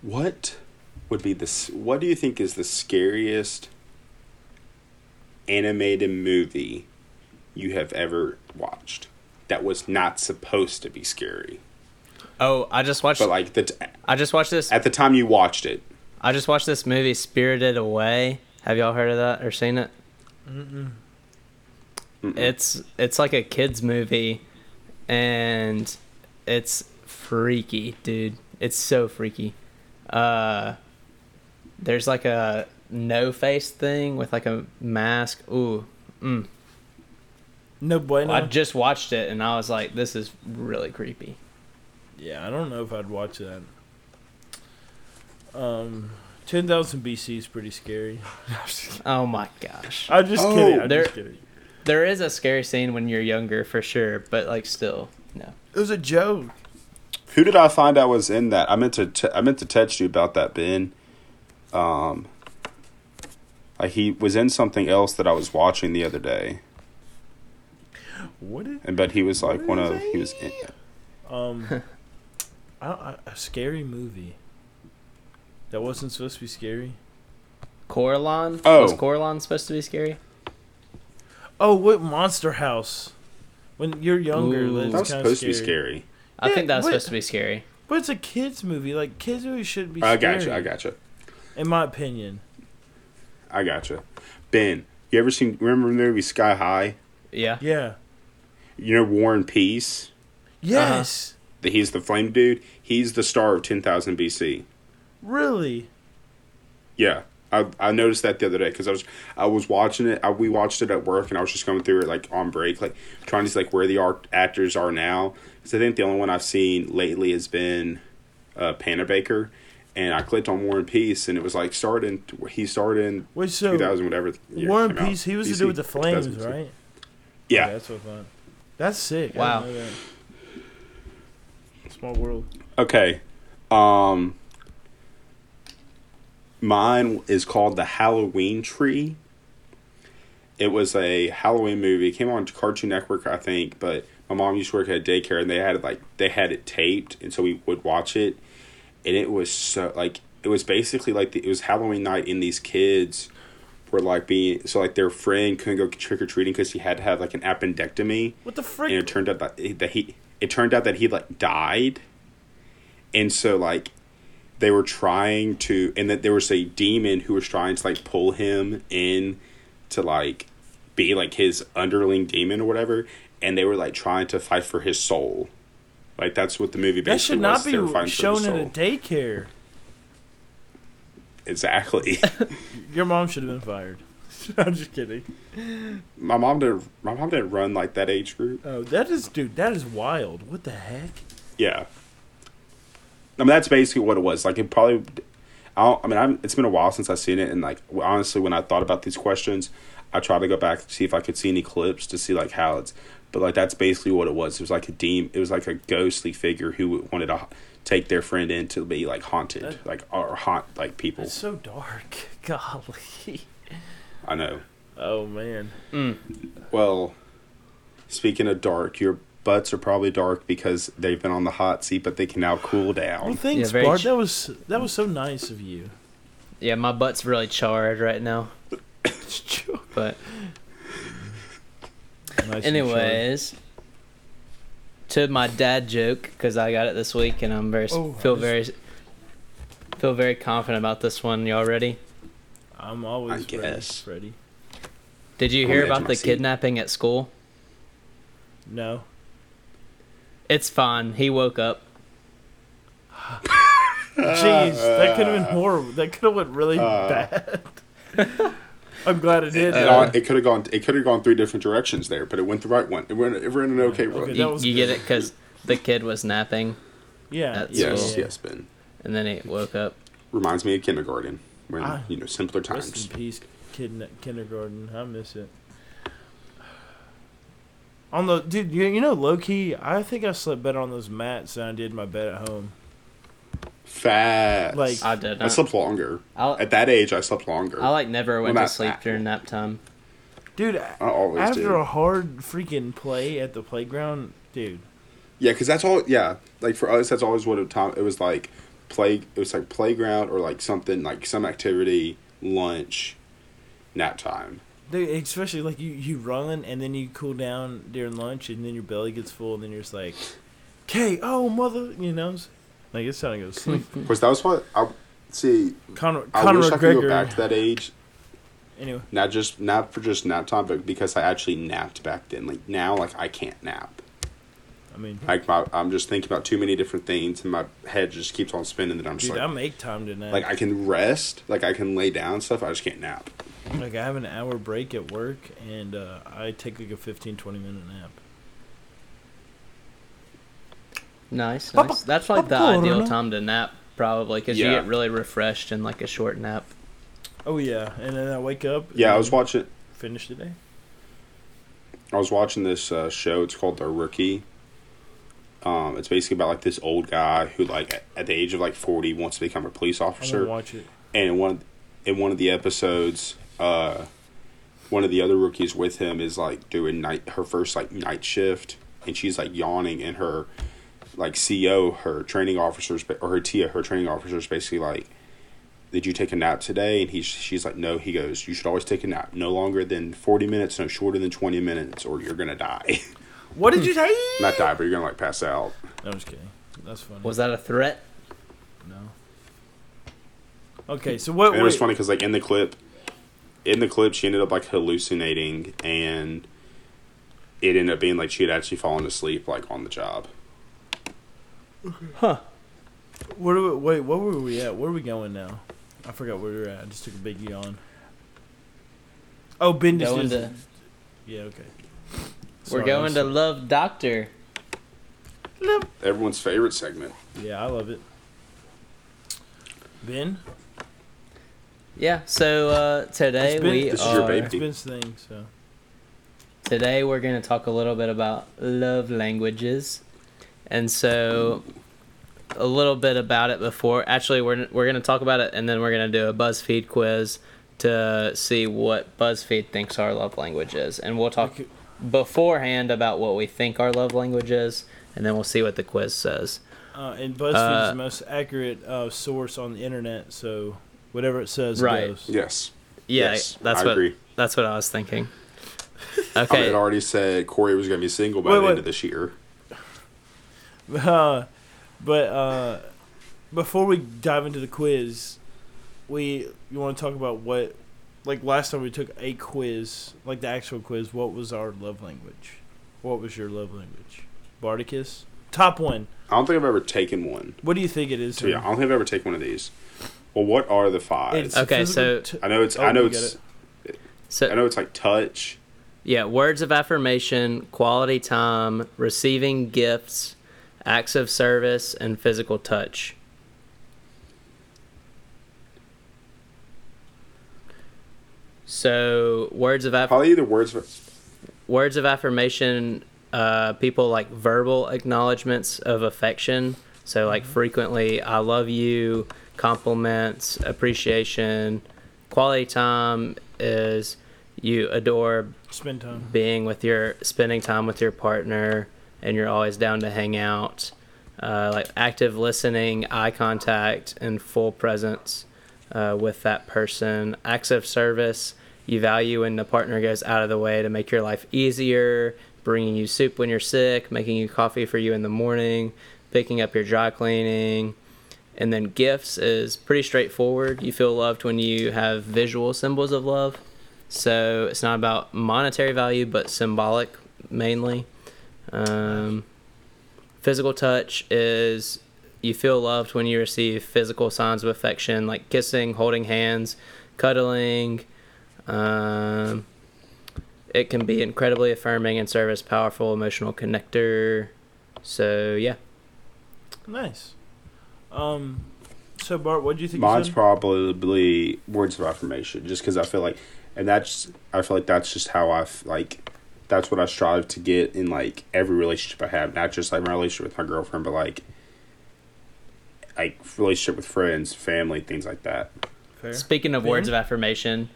[SPEAKER 3] What would be this? What do you think is the scariest animated movie you have ever watched that was not supposed to be scary?
[SPEAKER 1] Oh, I just watched.
[SPEAKER 3] But like the t-
[SPEAKER 1] I just watched this.
[SPEAKER 3] at the time you watched it,
[SPEAKER 1] I just watched this movie, Spirited Away. Have y'all heard of that or seen it?
[SPEAKER 3] Mm-mm.
[SPEAKER 1] It's it's like a kids movie, and it's freaky, dude. It's so freaky. Uh, there's like a no face thing with like a mask. Ooh, mm.
[SPEAKER 2] No bueno.
[SPEAKER 1] I just watched it and I was like, this is really creepy.
[SPEAKER 2] Yeah, I don't know if I'd watch that. Um, ten thousand BC is pretty scary.
[SPEAKER 1] Oh my gosh.
[SPEAKER 2] I'm just
[SPEAKER 3] Oh,
[SPEAKER 2] kidding. I'm
[SPEAKER 1] there-
[SPEAKER 2] just kidding.
[SPEAKER 1] There is a scary scene when you're younger for sure, but like still, no.
[SPEAKER 2] It was a joke.
[SPEAKER 3] who did I find out was in that? I meant to t- I meant to text you about that, Ben. Um, like he was in something else that I was watching the other day,
[SPEAKER 2] What? Is,
[SPEAKER 3] and but he was like one of he was. In,
[SPEAKER 2] um, I, I, a scary movie that wasn't supposed to be scary.
[SPEAKER 1] Coraline?
[SPEAKER 3] Oh.
[SPEAKER 1] Was Coraline supposed to be scary?
[SPEAKER 2] Oh, what Monster House? When you're younger,
[SPEAKER 1] Ooh.
[SPEAKER 2] that's
[SPEAKER 3] that was supposed to be
[SPEAKER 2] scary.
[SPEAKER 3] scary.
[SPEAKER 1] I
[SPEAKER 2] Yeah,
[SPEAKER 1] think that was
[SPEAKER 2] what-
[SPEAKER 1] supposed to be scary.
[SPEAKER 2] But it's a kids movie. Like kids movies shouldn't be.
[SPEAKER 3] I
[SPEAKER 2] Scary,
[SPEAKER 3] got you. I got you.
[SPEAKER 2] In my opinion.
[SPEAKER 3] I got you. Ben, you ever seen? Remember the movie Sky High?
[SPEAKER 1] Yeah.
[SPEAKER 2] Yeah.
[SPEAKER 3] You know Warren Peace.
[SPEAKER 2] Yes.
[SPEAKER 3] That he's the flame dude. He's the star of Ten Thousand BC.
[SPEAKER 2] Really.
[SPEAKER 3] Yeah, I I noticed that the other day because I was I was watching it. I, we watched it at work, and I was just going through it like on break, like trying to see like where the art actors are now. Because I think the only one I've seen lately has been uh, Panabaker, and I clicked on Warren Peace, and it was like starting. He started in
[SPEAKER 2] Wait, so
[SPEAKER 3] two thousand whatever. year it
[SPEAKER 2] Warren
[SPEAKER 3] came out.
[SPEAKER 2] Peace, he was to
[SPEAKER 3] BC,
[SPEAKER 2] do with the flames, right?
[SPEAKER 3] Yeah,
[SPEAKER 2] that's what I thought. That's sick. I
[SPEAKER 1] Wow.
[SPEAKER 2] Small world.
[SPEAKER 3] Okay. Um mine is called The Halloween Tree. It was a Halloween movie. It came on Cartoon Network, I think, but my mom used to work at a daycare and they had it like they had it taped and so we would watch it and it was so like it was basically like the, it was Halloween night and these kids were like being so like their friend couldn't go trick or treating because he had to have like an appendectomy.
[SPEAKER 2] What the frick?
[SPEAKER 3] and it turned out that, that he it turned out that he like died. And so like they were trying to and that there was a demon who was trying to like pull him in to like be like his underling demon or whatever. And they were like trying to fight for his soul. Like that's what the movie basically
[SPEAKER 2] that should not
[SPEAKER 3] were
[SPEAKER 2] be shown in a daycare.
[SPEAKER 3] Exactly
[SPEAKER 2] Your mom should have been fired. I'm just kidding.
[SPEAKER 3] my mom didn't. my mom didn't run like that age group
[SPEAKER 2] Oh, that is, dude. That is wild. What the heck?
[SPEAKER 3] Yeah. I mean, that's basically what it was. Like, it probably. I, I mean, I'm, it's been a while since I've seen it, and like honestly, when I thought about these questions, I tried to go back to see if I could see any clips to see like how it's. But like that's basically what it was. It was like a demon. It was like a ghostly figure who wanted to take their friend in to be like haunted,
[SPEAKER 2] That-
[SPEAKER 3] like or haunt like people.
[SPEAKER 2] It's so dark. Golly.
[SPEAKER 3] I know.
[SPEAKER 2] Oh man.
[SPEAKER 1] Mm.
[SPEAKER 3] Well, speaking of dark, your butts are probably dark because they've been on the hot seat, but they can now cool down.
[SPEAKER 2] Well, thanks,
[SPEAKER 1] Yeah,
[SPEAKER 2] Bart.
[SPEAKER 1] ch-
[SPEAKER 2] that was that was so nice of you.
[SPEAKER 1] Yeah, my butt's really charred right now. But
[SPEAKER 2] Nice and
[SPEAKER 1] anyways, to my dad joke because I got it this week and I'm very
[SPEAKER 2] Oh,
[SPEAKER 1] feel
[SPEAKER 2] I
[SPEAKER 1] very feel very confident about this one. Y'all ready?
[SPEAKER 2] I'm always
[SPEAKER 3] I
[SPEAKER 2] ready,
[SPEAKER 3] guess.
[SPEAKER 2] Freddie.
[SPEAKER 1] Did you hear
[SPEAKER 3] on the edge
[SPEAKER 1] about the
[SPEAKER 3] seat.
[SPEAKER 1] kidnapping at school?
[SPEAKER 2] No.
[SPEAKER 1] It's fine. He woke up.
[SPEAKER 2] Jeez, that could have been horrible. That could have went really
[SPEAKER 3] Uh.
[SPEAKER 2] bad. I'm glad it did.
[SPEAKER 3] It, it could have gone. It could have gone three different directions there, but it went the right one. It went. It went an okay road.
[SPEAKER 2] Okay, that
[SPEAKER 1] You, you get it because the kid was napping
[SPEAKER 2] yeah. Yeah,
[SPEAKER 3] Yes,
[SPEAKER 2] yeah.
[SPEAKER 3] yes, Ben.
[SPEAKER 1] and then he woke up.
[SPEAKER 3] Reminds me of kindergarten when
[SPEAKER 2] Ah.
[SPEAKER 3] you know simpler
[SPEAKER 2] Rest in
[SPEAKER 3] times.
[SPEAKER 2] peace, kid, kindergarten. I miss it. On the dude, you, you know, low key, I think I slept better on those mats than I did my bed at home.
[SPEAKER 3] Fast.
[SPEAKER 2] Like-
[SPEAKER 1] I did.
[SPEAKER 3] I slept longer.
[SPEAKER 1] I,
[SPEAKER 3] At that age, I slept longer.
[SPEAKER 1] I like never went
[SPEAKER 3] Well,
[SPEAKER 1] to sleep
[SPEAKER 3] that-
[SPEAKER 1] during nap time.
[SPEAKER 2] Dude,
[SPEAKER 3] I always
[SPEAKER 2] after
[SPEAKER 3] did.
[SPEAKER 2] a hard freaking play at the playground, dude.
[SPEAKER 3] Yeah, because that's all. Yeah, like for us, that's always what a time. It was like play. It was like playground or like something like some activity, lunch, nap time.
[SPEAKER 2] Dude, especially like you you run and then you cool down during lunch and then your belly gets full and then you're just like, "Okay, oh mother," you know, like it's time to go to sleep.
[SPEAKER 3] Of course, that was what I see.
[SPEAKER 2] Conor
[SPEAKER 3] I
[SPEAKER 2] Conor
[SPEAKER 3] wish I could go back to that age.
[SPEAKER 2] Anyway,
[SPEAKER 3] Not just not for just nap time, but because I actually napped back then. Like now, like I can't nap.
[SPEAKER 2] I mean,
[SPEAKER 3] Like my, I'm just thinking about too many different things, and my head just keeps on spinning. That I'm just
[SPEAKER 2] dude, I
[SPEAKER 3] like,
[SPEAKER 2] make time to nap.
[SPEAKER 3] like I can rest, like I can lay down and stuff. I just can't nap.
[SPEAKER 2] Like I have an hour break at work and uh, I take like a 15, 20 minute nap.
[SPEAKER 1] Nice, nice. That's like the ideal time to nap, probably, because you
[SPEAKER 3] Yeah.
[SPEAKER 1] get really refreshed in like a short nap.
[SPEAKER 2] Oh yeah, and then I wake up.
[SPEAKER 3] Yeah, I
[SPEAKER 2] and
[SPEAKER 3] was watching.
[SPEAKER 2] Finish the day.
[SPEAKER 3] I was watching this uh, show. It's called The Rookie. Um, it's basically about like this old guy who, like, at, at the age of like forty, wants to become a police
[SPEAKER 2] I'm gonna
[SPEAKER 3] officer.
[SPEAKER 2] watch it.
[SPEAKER 3] And in one in one of the episodes, uh, one of the other rookies with him is like doing night her first like night shift, and she's like yawning, in her like CEO, her training officers or her TIA, her training officers basically like, "Did you take a nap today?" And he's she's like, "No." He goes, "You should always take a nap, no longer than forty minutes, no shorter than twenty minutes, or you're gonna die.
[SPEAKER 2] What did you say?
[SPEAKER 3] Not die, but you're gonna like pass out."
[SPEAKER 2] No, I'm just kidding. That's funny.
[SPEAKER 1] Was that a threat?
[SPEAKER 2] no? Okay, so what?
[SPEAKER 3] And it was funny because like in the clip, in the clip, she ended up like hallucinating, and it ended up being like she had actually fallen asleep like on the job.
[SPEAKER 1] Huh.
[SPEAKER 2] Where do we, wait, what were we at? Where are we going now? I forgot where we were at. I just took a big yawn. Oh, Ben just
[SPEAKER 1] Going
[SPEAKER 2] did-
[SPEAKER 1] to,
[SPEAKER 2] Yeah, okay.
[SPEAKER 1] we're going to Love Doctor.
[SPEAKER 3] Everyone's favorite segment.
[SPEAKER 2] Yeah, I love it. Ben,
[SPEAKER 1] Yeah. So uh, today
[SPEAKER 2] It's been-
[SPEAKER 1] we
[SPEAKER 3] This is your
[SPEAKER 1] are
[SPEAKER 3] baby.
[SPEAKER 2] it's Ben's thing. So
[SPEAKER 1] today we're going to talk a little bit about love languages, and so a little bit about it before. Actually, we're we're going to talk about it, and then we're going to do a BuzzFeed quiz to see what BuzzFeed thinks our love language is, and we'll talk beforehand about what we think our love language is, and then we'll see what the quiz says.
[SPEAKER 2] uh, and BuzzFeed is
[SPEAKER 1] Uh,
[SPEAKER 2] the most accurate uh, source on the internet. So whatever it says
[SPEAKER 1] Right.
[SPEAKER 2] goes.
[SPEAKER 3] Yes.
[SPEAKER 1] Yeah,
[SPEAKER 3] Yes,
[SPEAKER 1] that's
[SPEAKER 3] I
[SPEAKER 1] what
[SPEAKER 3] agree.
[SPEAKER 1] that's what I was thinking.
[SPEAKER 3] I mean,
[SPEAKER 1] Okay.
[SPEAKER 3] it already said Corey was gonna be single by
[SPEAKER 2] Wait,
[SPEAKER 3] the
[SPEAKER 2] wait.
[SPEAKER 3] end of this year.
[SPEAKER 2] Uh, but uh, before we dive into the quiz, we you want to talk about what, like last time we took a quiz, like the actual quiz. What was our love language? What was your love language? Bardicus, top one.
[SPEAKER 3] I don't think I've ever taken one.
[SPEAKER 2] What do you think it is?
[SPEAKER 3] So yeah, I don't think I've ever taken one of these. Well, what are the five?
[SPEAKER 2] It's
[SPEAKER 1] Okay, so-
[SPEAKER 2] t-
[SPEAKER 3] I know it's.
[SPEAKER 2] Oh,
[SPEAKER 3] I know
[SPEAKER 2] we got
[SPEAKER 3] it's. I know it's like touch.
[SPEAKER 1] yeah, words of affirmation, quality time, receiving gifts, acts of service, and physical touch. So words of aff-
[SPEAKER 3] Probably either words. of-
[SPEAKER 1] words of affirmation uh, people like verbal acknowledgments of affection so like frequently i love you compliments appreciation quality time is you adore
[SPEAKER 2] spend time.
[SPEAKER 1] being with your spending time with your partner and you're always down to hang out uh, like active listening eye contact and full presence uh, with that person. Acts of service you value when the partner goes out of the way to make your life easier bringing you soup when you're sick making you coffee for you in the morning picking up your dry cleaning. And then gifts is pretty straightforward. You feel loved when you have visual symbols of love. So it's not about monetary value, but symbolic mainly. Um, physical touch is you feel loved when you receive physical signs of affection, like kissing, holding hands, cuddling. Um, it can be incredibly affirming and serve as powerful emotional connector. So yeah,
[SPEAKER 2] Nice. Um. So Bart, what do you think? you
[SPEAKER 3] Mine's probably words of affirmation, just because I feel like, and that's I feel like that's just how I f- like. That's what I strive to get in like every relationship I have, not just like my relationship with my girlfriend, but like, like relationship with friends, family, things like that.
[SPEAKER 2] Fair.
[SPEAKER 1] Speaking of
[SPEAKER 2] Ben?
[SPEAKER 1] words of affirmation,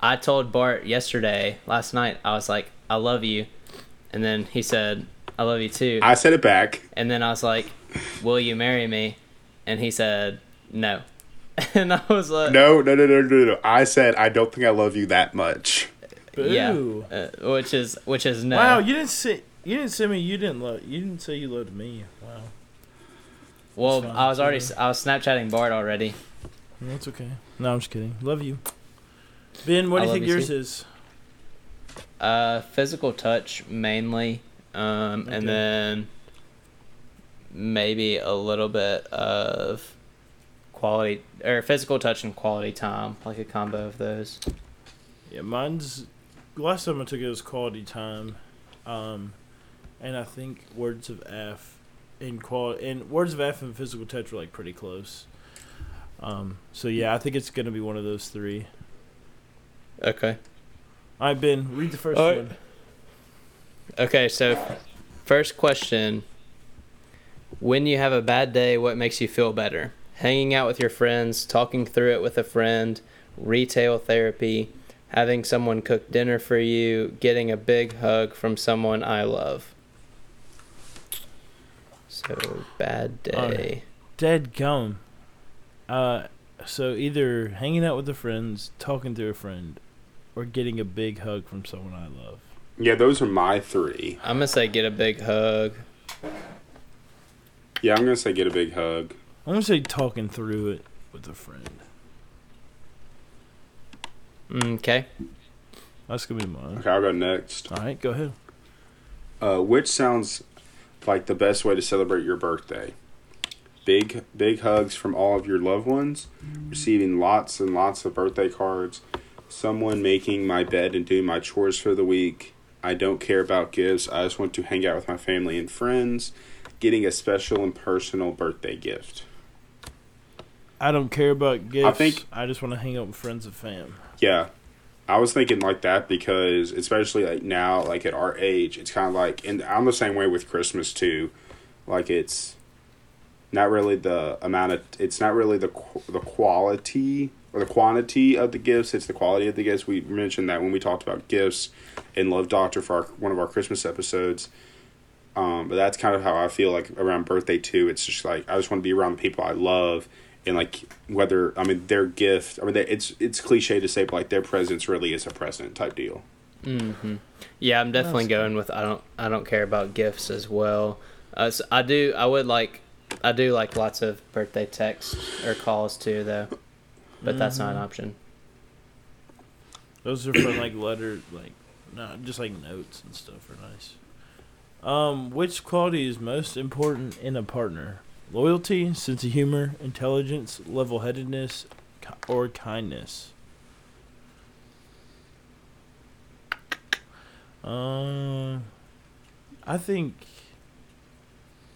[SPEAKER 1] I told Bart yesterday, last night, I was like, I love you. And then he said, I love you too.
[SPEAKER 3] I said it back.
[SPEAKER 1] and then I was like, Will you marry me? and he said no, and I was like,
[SPEAKER 3] No, no, no, no, no, no. I said I don't think I love you that much.
[SPEAKER 1] Yeah, uh, which is which is no.
[SPEAKER 2] Wow, you didn't see you didn't say me. You didn't love. You didn't say you loved me. Wow,
[SPEAKER 1] well, I was already I was Snapchatting Bart already.
[SPEAKER 2] that's okay. No, I'm just kidding. Love you, Ben. What
[SPEAKER 1] I
[SPEAKER 2] do you think
[SPEAKER 1] you
[SPEAKER 2] yours
[SPEAKER 1] too.
[SPEAKER 2] is?
[SPEAKER 1] Uh, physical touch mainly, um,
[SPEAKER 2] Okay.
[SPEAKER 1] and then maybe a little bit of quality or physical touch and quality time, like a combo of those.
[SPEAKER 2] Yeah, mine's last time I took it was quality time, um, and I think words of F and quality and words of F and physical touch were like pretty close. Um, so yeah, I think it's gonna be one of those three.
[SPEAKER 1] Okay.
[SPEAKER 2] Right, been read the first
[SPEAKER 1] right.
[SPEAKER 2] one.
[SPEAKER 1] Okay, so first question. When you have a bad day, what makes you feel better? Hanging out with your friends, talking through it with a friend, retail therapy, having someone cook dinner for you, getting a big hug from someone I love. So, bad day.
[SPEAKER 2] Alright. Dead gum. Uh, so either hanging out with the friends, talking to a friend, or getting a big hug from someone I love.
[SPEAKER 3] Yeah, those are my three.
[SPEAKER 1] I'm going to say get a big hug.
[SPEAKER 3] Yeah, I'm gonna say get a big hug.
[SPEAKER 2] I'm gonna say talking through it with a friend.
[SPEAKER 1] Okay.
[SPEAKER 2] That's gonna be mine.
[SPEAKER 3] Okay, I'll go next.
[SPEAKER 2] All right, go ahead.
[SPEAKER 3] Uh, which sounds like the best way to celebrate your birthday? Big, big hugs from all of your loved ones, receiving lots and lots of birthday cards, someone making my bed and doing my chores for the week. I don't care about gifts. I just want to hang out with my family and friends, getting a special and personal birthday gift.
[SPEAKER 2] I don't care about gifts.
[SPEAKER 3] think-
[SPEAKER 2] I just want to hang out with friends and fam.
[SPEAKER 3] Yeah. I was thinking like that because especially like now, like at our age, it's kind of like, and I'm the same way with Christmas too. Like it's not really the amount of, it's not really the the quality or the quantity of the gifts. It's the quality of the gifts. We mentioned that when we talked about gifts in Love Doctor for our, one of our Christmas episodes. Um, but that's kind of how I feel like around birthday too. It's just like I just want to be around the people I love and like whether I mean their gift. I mean they, it's it's cliche to say, but like their presence really is a present type deal.
[SPEAKER 1] hmm Yeah, I'm definitely
[SPEAKER 2] That's-
[SPEAKER 1] going with I don't I don't care about gifts as well. Uh, so I do I would like I do like lots of birthday texts or calls too though, but that's not an
[SPEAKER 2] Mhm.
[SPEAKER 1] option.
[SPEAKER 2] Those are for like letter, like not just like notes and stuff are nice. Um, which quality is most important in a partner? Loyalty, sense of humor, intelligence, level-headedness, or kindness? Um, I think.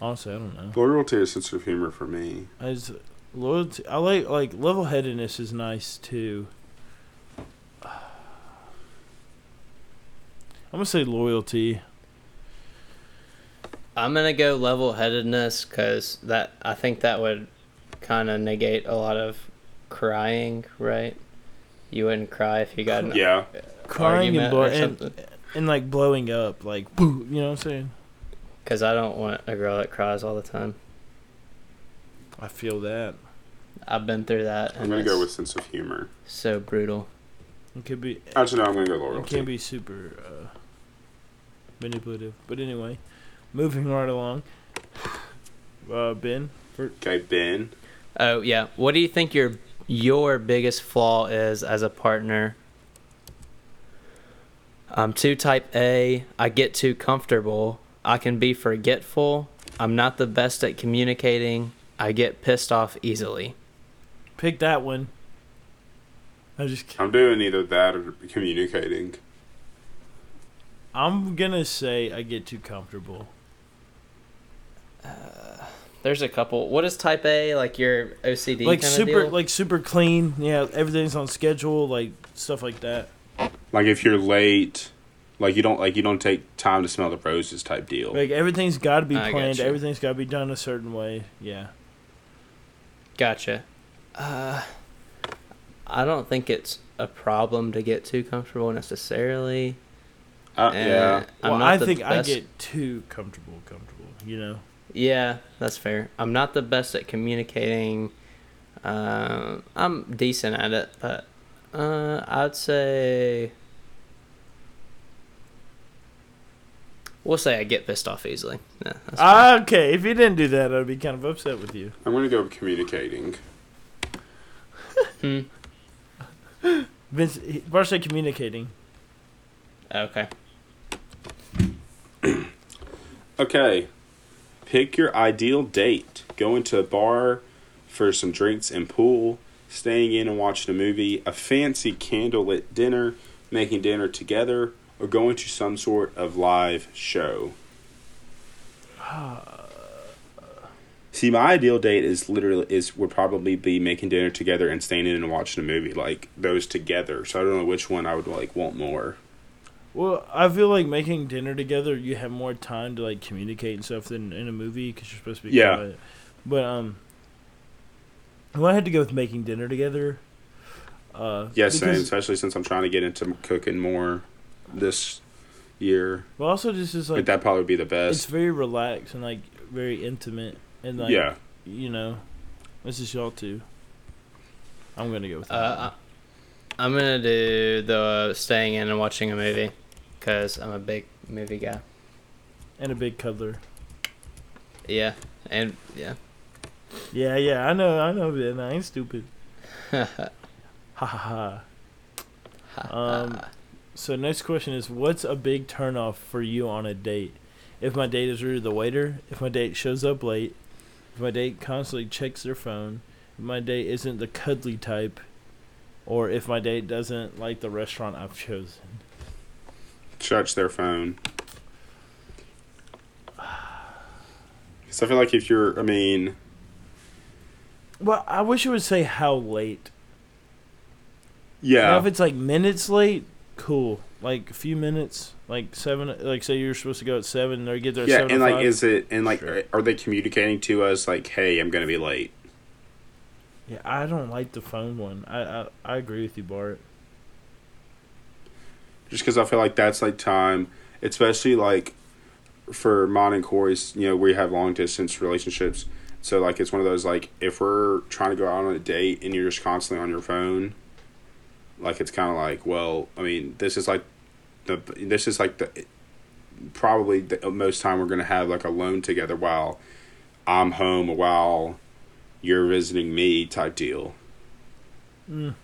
[SPEAKER 2] Honestly, I don't know.
[SPEAKER 3] Loyalty is sense of humor for me.
[SPEAKER 2] As loyalty, I like like level-headedness is nice too. I'm gonna say loyalty.
[SPEAKER 1] I'm gonna go level headedness because that I think that would kind of negate a lot of crying, right? You wouldn't cry if you got an
[SPEAKER 3] Yeah,
[SPEAKER 2] Crying and,
[SPEAKER 1] argument
[SPEAKER 2] blow-
[SPEAKER 1] or
[SPEAKER 2] and and like blowing up, like boo, you know what I'm saying?
[SPEAKER 1] Because I don't want a girl that cries all the time.
[SPEAKER 2] I feel that.
[SPEAKER 1] I've been through that.
[SPEAKER 3] I'm gonna go with sense of humor.
[SPEAKER 1] so brutal.
[SPEAKER 2] It could be.
[SPEAKER 3] Actually, no, I'm gonna go
[SPEAKER 2] It
[SPEAKER 3] loyalty.
[SPEAKER 2] can be super uh, manipulative, but anyway, moving right along. Uh, Ben, for,
[SPEAKER 3] Okay, Ben.
[SPEAKER 1] Oh yeah. What do you think your your biggest flaw is as a partner? I'm too type A. I get too comfortable. I can be forgetful. I'm not the best at communicating. I get pissed off easily.
[SPEAKER 2] pick that one. I just.
[SPEAKER 3] I'm doing either that or communicating.
[SPEAKER 2] I'm gonna say I get too comfortable.
[SPEAKER 1] There's a couple. What is type A? Like your OCD
[SPEAKER 2] like super,
[SPEAKER 1] deal?
[SPEAKER 2] like super clean. Yeah, everything's on schedule. Like stuff like that.
[SPEAKER 3] Like if you're late, like you don't like you don't take time to smell the roses type deal.
[SPEAKER 2] Like everything's got to be
[SPEAKER 1] I
[SPEAKER 2] planned.
[SPEAKER 1] gotcha.
[SPEAKER 2] Everything's got to be done a certain way. Yeah.
[SPEAKER 1] Gotcha. Uh, I don't think it's a problem to get too comfortable necessarily.
[SPEAKER 3] Uh, yeah,
[SPEAKER 1] I'm
[SPEAKER 2] well, I
[SPEAKER 1] the
[SPEAKER 2] think I get too comfortable. Comfortable. You know.
[SPEAKER 1] Yeah, that's fair. I'm not the best at communicating. Uh, I'm decent at it, but uh, I'd say we'll say I get pissed off easily. Yeah, that's.
[SPEAKER 2] Ah, okay, if you didn't do that, I'd be kind of upset with you.
[SPEAKER 3] I'm gonna go with communicating.
[SPEAKER 1] Hmm.
[SPEAKER 2] Vince, he- Bart said communicating.
[SPEAKER 1] Okay.
[SPEAKER 3] Okay. Pick your ideal date. Going to a bar for some drinks and pool, staying in and watching a movie, a fancy candlelit dinner, making dinner together, or going to some sort of live show. See, my ideal date is literally is would probably be making dinner together and staying in and watching a movie, like those together. So I don't know which one I would like want more.
[SPEAKER 2] Well, I feel like making dinner together, you have more time to like communicate and stuff than in a movie because you're supposed to be
[SPEAKER 3] Yeah.
[SPEAKER 2] quiet. But um, well, I had to go with making dinner together. Uh,
[SPEAKER 3] Yeah, same.
[SPEAKER 2] because-
[SPEAKER 3] Especially since I'm trying to get into cooking more this year.
[SPEAKER 2] Well, also, just is
[SPEAKER 3] Like,
[SPEAKER 2] like
[SPEAKER 3] that'd probably be the best.
[SPEAKER 2] it's very relaxed and like very intimate and like
[SPEAKER 3] yeah.
[SPEAKER 2] you know, this is y'all too. I'm gonna go with that.
[SPEAKER 1] Uh, I'm gonna do the staying in and watching a movie because I'm a big movie guy.
[SPEAKER 2] and a big cuddler.
[SPEAKER 1] Yeah, and yeah.
[SPEAKER 2] Yeah, yeah, I know, I know, man. I ain't stupid. Ha ha ha. Um, so next question is, what's a big turnoff for you on a date? If my date is rude to the waiter, if my date shows up late, if my date constantly checks their phone, if my date isn't the cuddly type, or if my date doesn't like the restaurant I've chosen.
[SPEAKER 3] Touch their phone. Because I feel like if you're, I mean,
[SPEAKER 2] Well, I wish it would say how late. Yeah. Now,
[SPEAKER 3] yeah,
[SPEAKER 2] if it's like minutes late, cool. Like a few minutes, like seven. Like say you're supposed to go at seven, or get there. At
[SPEAKER 3] yeah,
[SPEAKER 2] seven
[SPEAKER 3] and like,
[SPEAKER 2] five.
[SPEAKER 3] is it, and like,
[SPEAKER 2] Sure.
[SPEAKER 3] are they communicating to us like, hey, I'm gonna be late?
[SPEAKER 2] Yeah, I don't like the phone one. I I, I agree with you, Bart.
[SPEAKER 3] Just because I feel like that's like time, especially like for mine and Corey's, you know, we have long distance relationships. So like, it's one of those like, if we're trying to go out on a date and you're just constantly on your phone, like it's kind of like, well, I mean, this is like the this is like the probably the most time we're gonna have like alone together while I'm home while you're visiting me type deal.
[SPEAKER 2] Mm.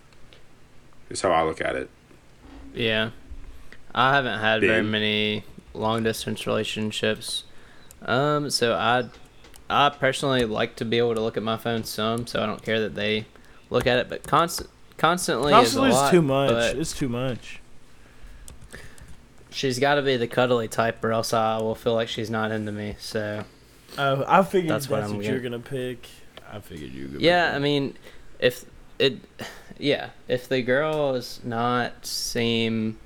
[SPEAKER 3] Is how I look at it.
[SPEAKER 1] Yeah. I haven't had very many long distance relationships. Um, so I I personally like to be able to look at my phone some, so I don't care that they look at it, but constant constantly,
[SPEAKER 2] Constantly
[SPEAKER 1] is, a
[SPEAKER 2] is
[SPEAKER 1] lot,
[SPEAKER 2] too much. It's too much.
[SPEAKER 1] She's got to be the cuddly type, or else I will feel like she's not into me. So
[SPEAKER 2] Uh, I figured
[SPEAKER 1] That's
[SPEAKER 2] that's,
[SPEAKER 1] what
[SPEAKER 2] what, you're gonna pick. I figured you. were gonna
[SPEAKER 1] yeah,
[SPEAKER 2] pick
[SPEAKER 1] I mean, if it, yeah, if the girl is not seem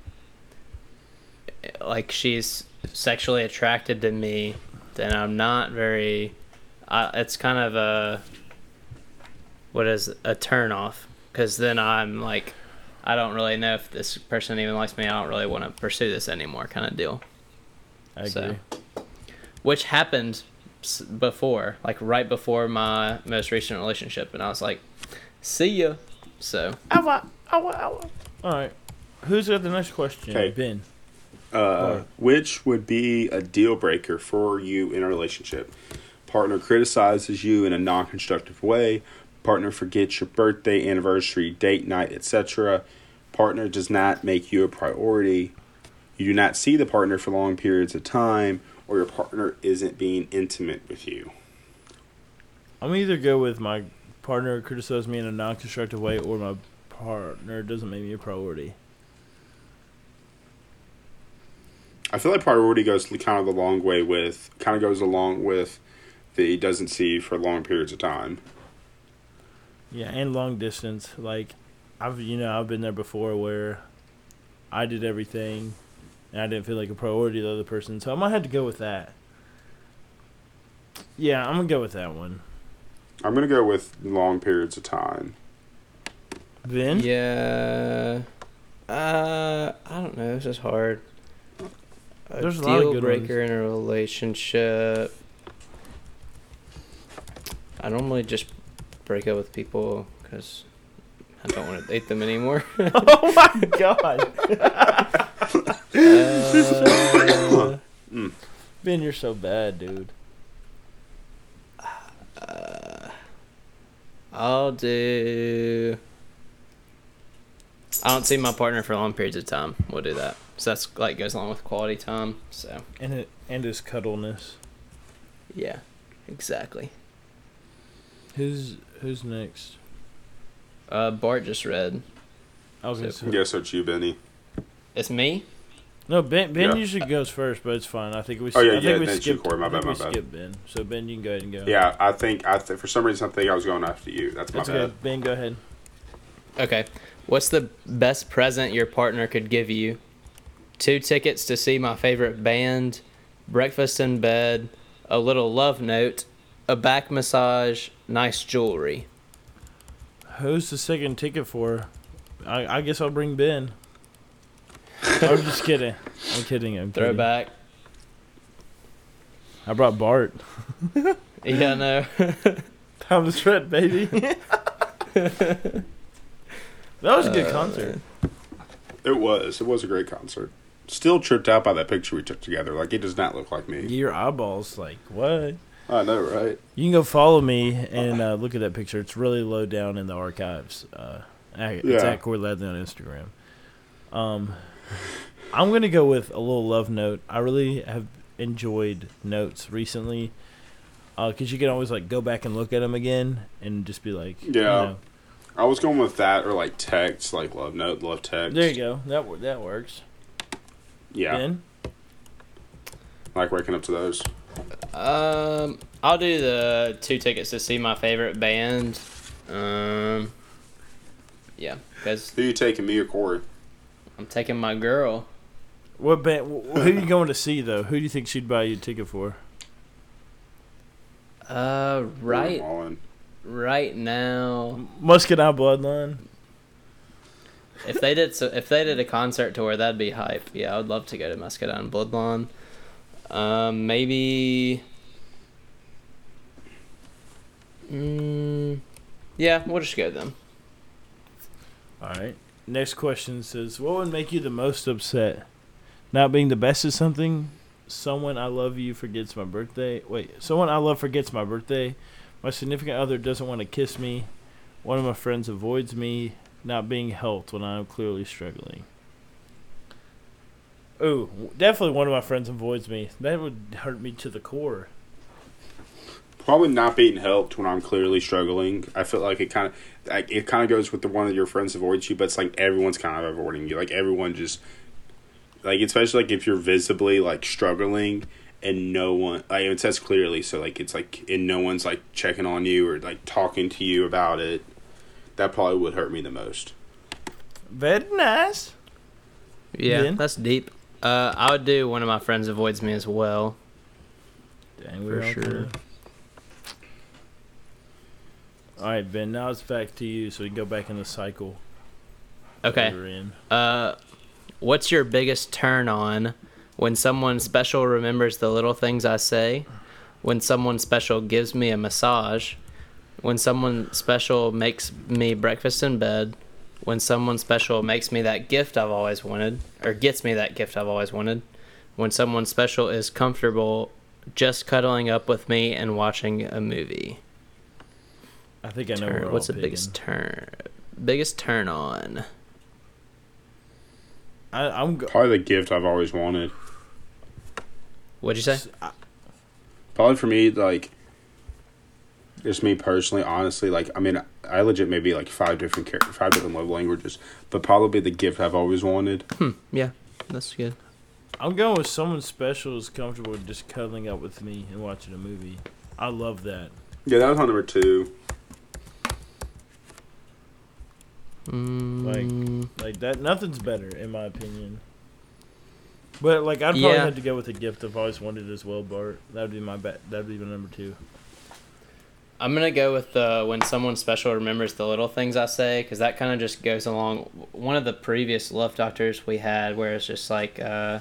[SPEAKER 1] like she's sexually attracted to me, then I'm not very. I, it's kind of a what is a turn off because then I'm like, I don't really know if this person even likes me. I don't really want to pursue this anymore, kind of deal.
[SPEAKER 2] I agree.
[SPEAKER 1] so. Which happened before, like right before my most recent relationship, and I was like, "See ya." So
[SPEAKER 2] All right. Who's got the next question?
[SPEAKER 3] Okay.
[SPEAKER 2] Ben.
[SPEAKER 3] Uh, which would be a deal breaker for you in a relationship? Partner criticizes you in a non constructive way. Partner forgets your birthday, anniversary, date night, etc. Partner does not make you a priority. You do not see the partner for long periods of time, or your partner isn't being intimate with you.
[SPEAKER 2] I'm either go with my partner criticizes me in a non-constructive way, or my partner doesn't make me a priority.
[SPEAKER 3] I feel like priority goes kind of the long way with, kind of goes along with the he doesn't see for long periods of time.
[SPEAKER 2] Yeah, and long distance. Like, I've you know I've been there before where I did everything, and I didn't feel like a priority to the other person, so I might have to go with that. Yeah, I'm gonna go with that one.
[SPEAKER 3] I'm going to go with long periods of time.
[SPEAKER 2] Then
[SPEAKER 1] yeah, uh, I don't know. This is hard. A
[SPEAKER 2] There's a lot of
[SPEAKER 1] deal
[SPEAKER 2] good
[SPEAKER 1] breaker in a relationship. I normally just break up with people because I don't want to date them anymore.
[SPEAKER 2] oh my god.
[SPEAKER 1] Uh,
[SPEAKER 2] Ben, you're so bad, dude.
[SPEAKER 1] uh, I'll do. I don't see my partner for long periods of time. We'll do that. So that's like goes along with quality time. So
[SPEAKER 2] And it and his cuddleness.
[SPEAKER 1] yeah, exactly.
[SPEAKER 2] Who's who's next?
[SPEAKER 1] Uh, Bart just read.
[SPEAKER 2] I was gonna
[SPEAKER 1] So-
[SPEAKER 2] say
[SPEAKER 3] Guess it's you, Benny.
[SPEAKER 1] It's me.
[SPEAKER 2] no. Ben Ben
[SPEAKER 3] Yeah.
[SPEAKER 2] usually goes first, but it's fine. I think we.
[SPEAKER 3] Oh, yeah,
[SPEAKER 2] I think
[SPEAKER 3] yeah,
[SPEAKER 2] we
[SPEAKER 3] then
[SPEAKER 2] skipped.
[SPEAKER 3] Corey, my
[SPEAKER 2] I think
[SPEAKER 3] bad,
[SPEAKER 2] we
[SPEAKER 3] my bad.
[SPEAKER 2] skipped Ben. So Ben, you can go ahead and go.
[SPEAKER 3] Yeah, I think I th- for some reason I think I was going after you. That's my
[SPEAKER 2] That's
[SPEAKER 3] bad.
[SPEAKER 2] good. Ben, go ahead.
[SPEAKER 1] Okay. What's the best present your partner could give you? Two tickets to see my favorite band, breakfast in bed, a little love note, a back massage, nice jewelry.
[SPEAKER 2] Who's the second ticket for? I I guess I'll bring Ben. I'm just kidding. I'm kidding. I'm kidding.
[SPEAKER 1] Throwback.
[SPEAKER 2] I brought Bart.
[SPEAKER 1] Yeah, no.
[SPEAKER 2] Time to shred, baby. that was a good
[SPEAKER 1] Uh,
[SPEAKER 2] concert.
[SPEAKER 3] It was. It was a great concert. Still tripped out by that picture we took together. Like it does not look like me.
[SPEAKER 2] Your eyeballs, like what?
[SPEAKER 3] I know, right?
[SPEAKER 2] You can go follow me and uh, look at that picture. It's really low down in the archives. Uh, it's
[SPEAKER 3] Yeah.
[SPEAKER 2] at Corey Ledley on Instagram. Um, I'm gonna go with a little love note. I really have enjoyed notes recently, because you can always like go back and look at them again and just be like, you
[SPEAKER 3] Yeah.
[SPEAKER 2] know,
[SPEAKER 3] I was going with that or like text, like love note, love text.
[SPEAKER 2] there you go. That that works.
[SPEAKER 3] Yeah,
[SPEAKER 2] Ben?
[SPEAKER 3] like waking up to those.
[SPEAKER 1] Um, I'll do the two tickets to see my favorite band. Um, yeah, because
[SPEAKER 3] Who you taking, me or Corey?
[SPEAKER 1] I'm taking my girl.
[SPEAKER 2] What band? Who are you going to see though? Who do you think she'd buy you a ticket for?
[SPEAKER 1] Uh, right,
[SPEAKER 3] All in.
[SPEAKER 1] Right now.
[SPEAKER 2] Muscadine Bloodline.
[SPEAKER 1] If they did so, if they did a concert tour, that'd be hype. Yeah, I would love to go to Muscadine Bloodline. Um, maybe. Mm, yeah, we'll just go them.
[SPEAKER 2] All right. Next question says, "What would make you the most upset? Not being the best at something. Someone I love you forgets my birthday. Wait, someone I love forgets my birthday. My significant other doesn't want to kiss me. One of my friends avoids me. Not being helped when I'm clearly struggling. Ooh, definitely one of my friends avoids me. That would hurt me to the core.
[SPEAKER 3] Probably not being helped when I'm clearly struggling. I feel like it kind of, it kind of goes with the one that your friends avoid you, but it's like everyone's kind of avoiding you. Like everyone just, like especially like if you're visibly like struggling and no one, like it says clearly, so like it's like and no one's like checking on you or like talking to you about it. That probably would hurt me the most.
[SPEAKER 2] Very nice.
[SPEAKER 1] Yeah,
[SPEAKER 2] Ben?
[SPEAKER 1] that's deep. Uh, I would do one of my friends avoids me as well.
[SPEAKER 2] Dang,
[SPEAKER 1] For sure.
[SPEAKER 2] good. All right, Ben. Now it's back to you, so we can go back in the cycle.
[SPEAKER 1] Okay.
[SPEAKER 2] in.
[SPEAKER 1] Uh, what's your biggest turn on when someone special remembers the little things I say? When someone special gives me a massage? When someone special makes me breakfast in bed? When someone special makes me that gift I've always wanted, or gets me that gift I've always wanted? When someone special is comfortable just cuddling up with me and watching a movie?
[SPEAKER 2] I think I know
[SPEAKER 1] Turn-
[SPEAKER 2] we're
[SPEAKER 1] what's
[SPEAKER 2] all
[SPEAKER 1] the biggest turn? Biggest turn on?
[SPEAKER 2] I, I'm. Go-
[SPEAKER 3] Probably the gift I've always wanted.
[SPEAKER 1] What'd you say?
[SPEAKER 3] Probably for me, like, just me personally, honestly, like, I mean, I legit maybe like five different char- five different love languages, but probably the gift I've always wanted.
[SPEAKER 1] Hmm. Yeah, that's good.
[SPEAKER 2] I'm going with someone special is comfortable just cuddling up with me and watching a movie. I love that.
[SPEAKER 3] Yeah, that was my number two.
[SPEAKER 1] Mm,
[SPEAKER 2] Like that. Nothing's better, in my opinion. But like, I'd probably
[SPEAKER 1] Yeah.
[SPEAKER 2] have to go with a gift I've always wanted as well, Bart. That'd be my ba- That'd be my number two.
[SPEAKER 1] I'm gonna go with the when someone special remembers the little things I say because that kind of just goes along. One of the previous love doctors we had, where it's just like, uh,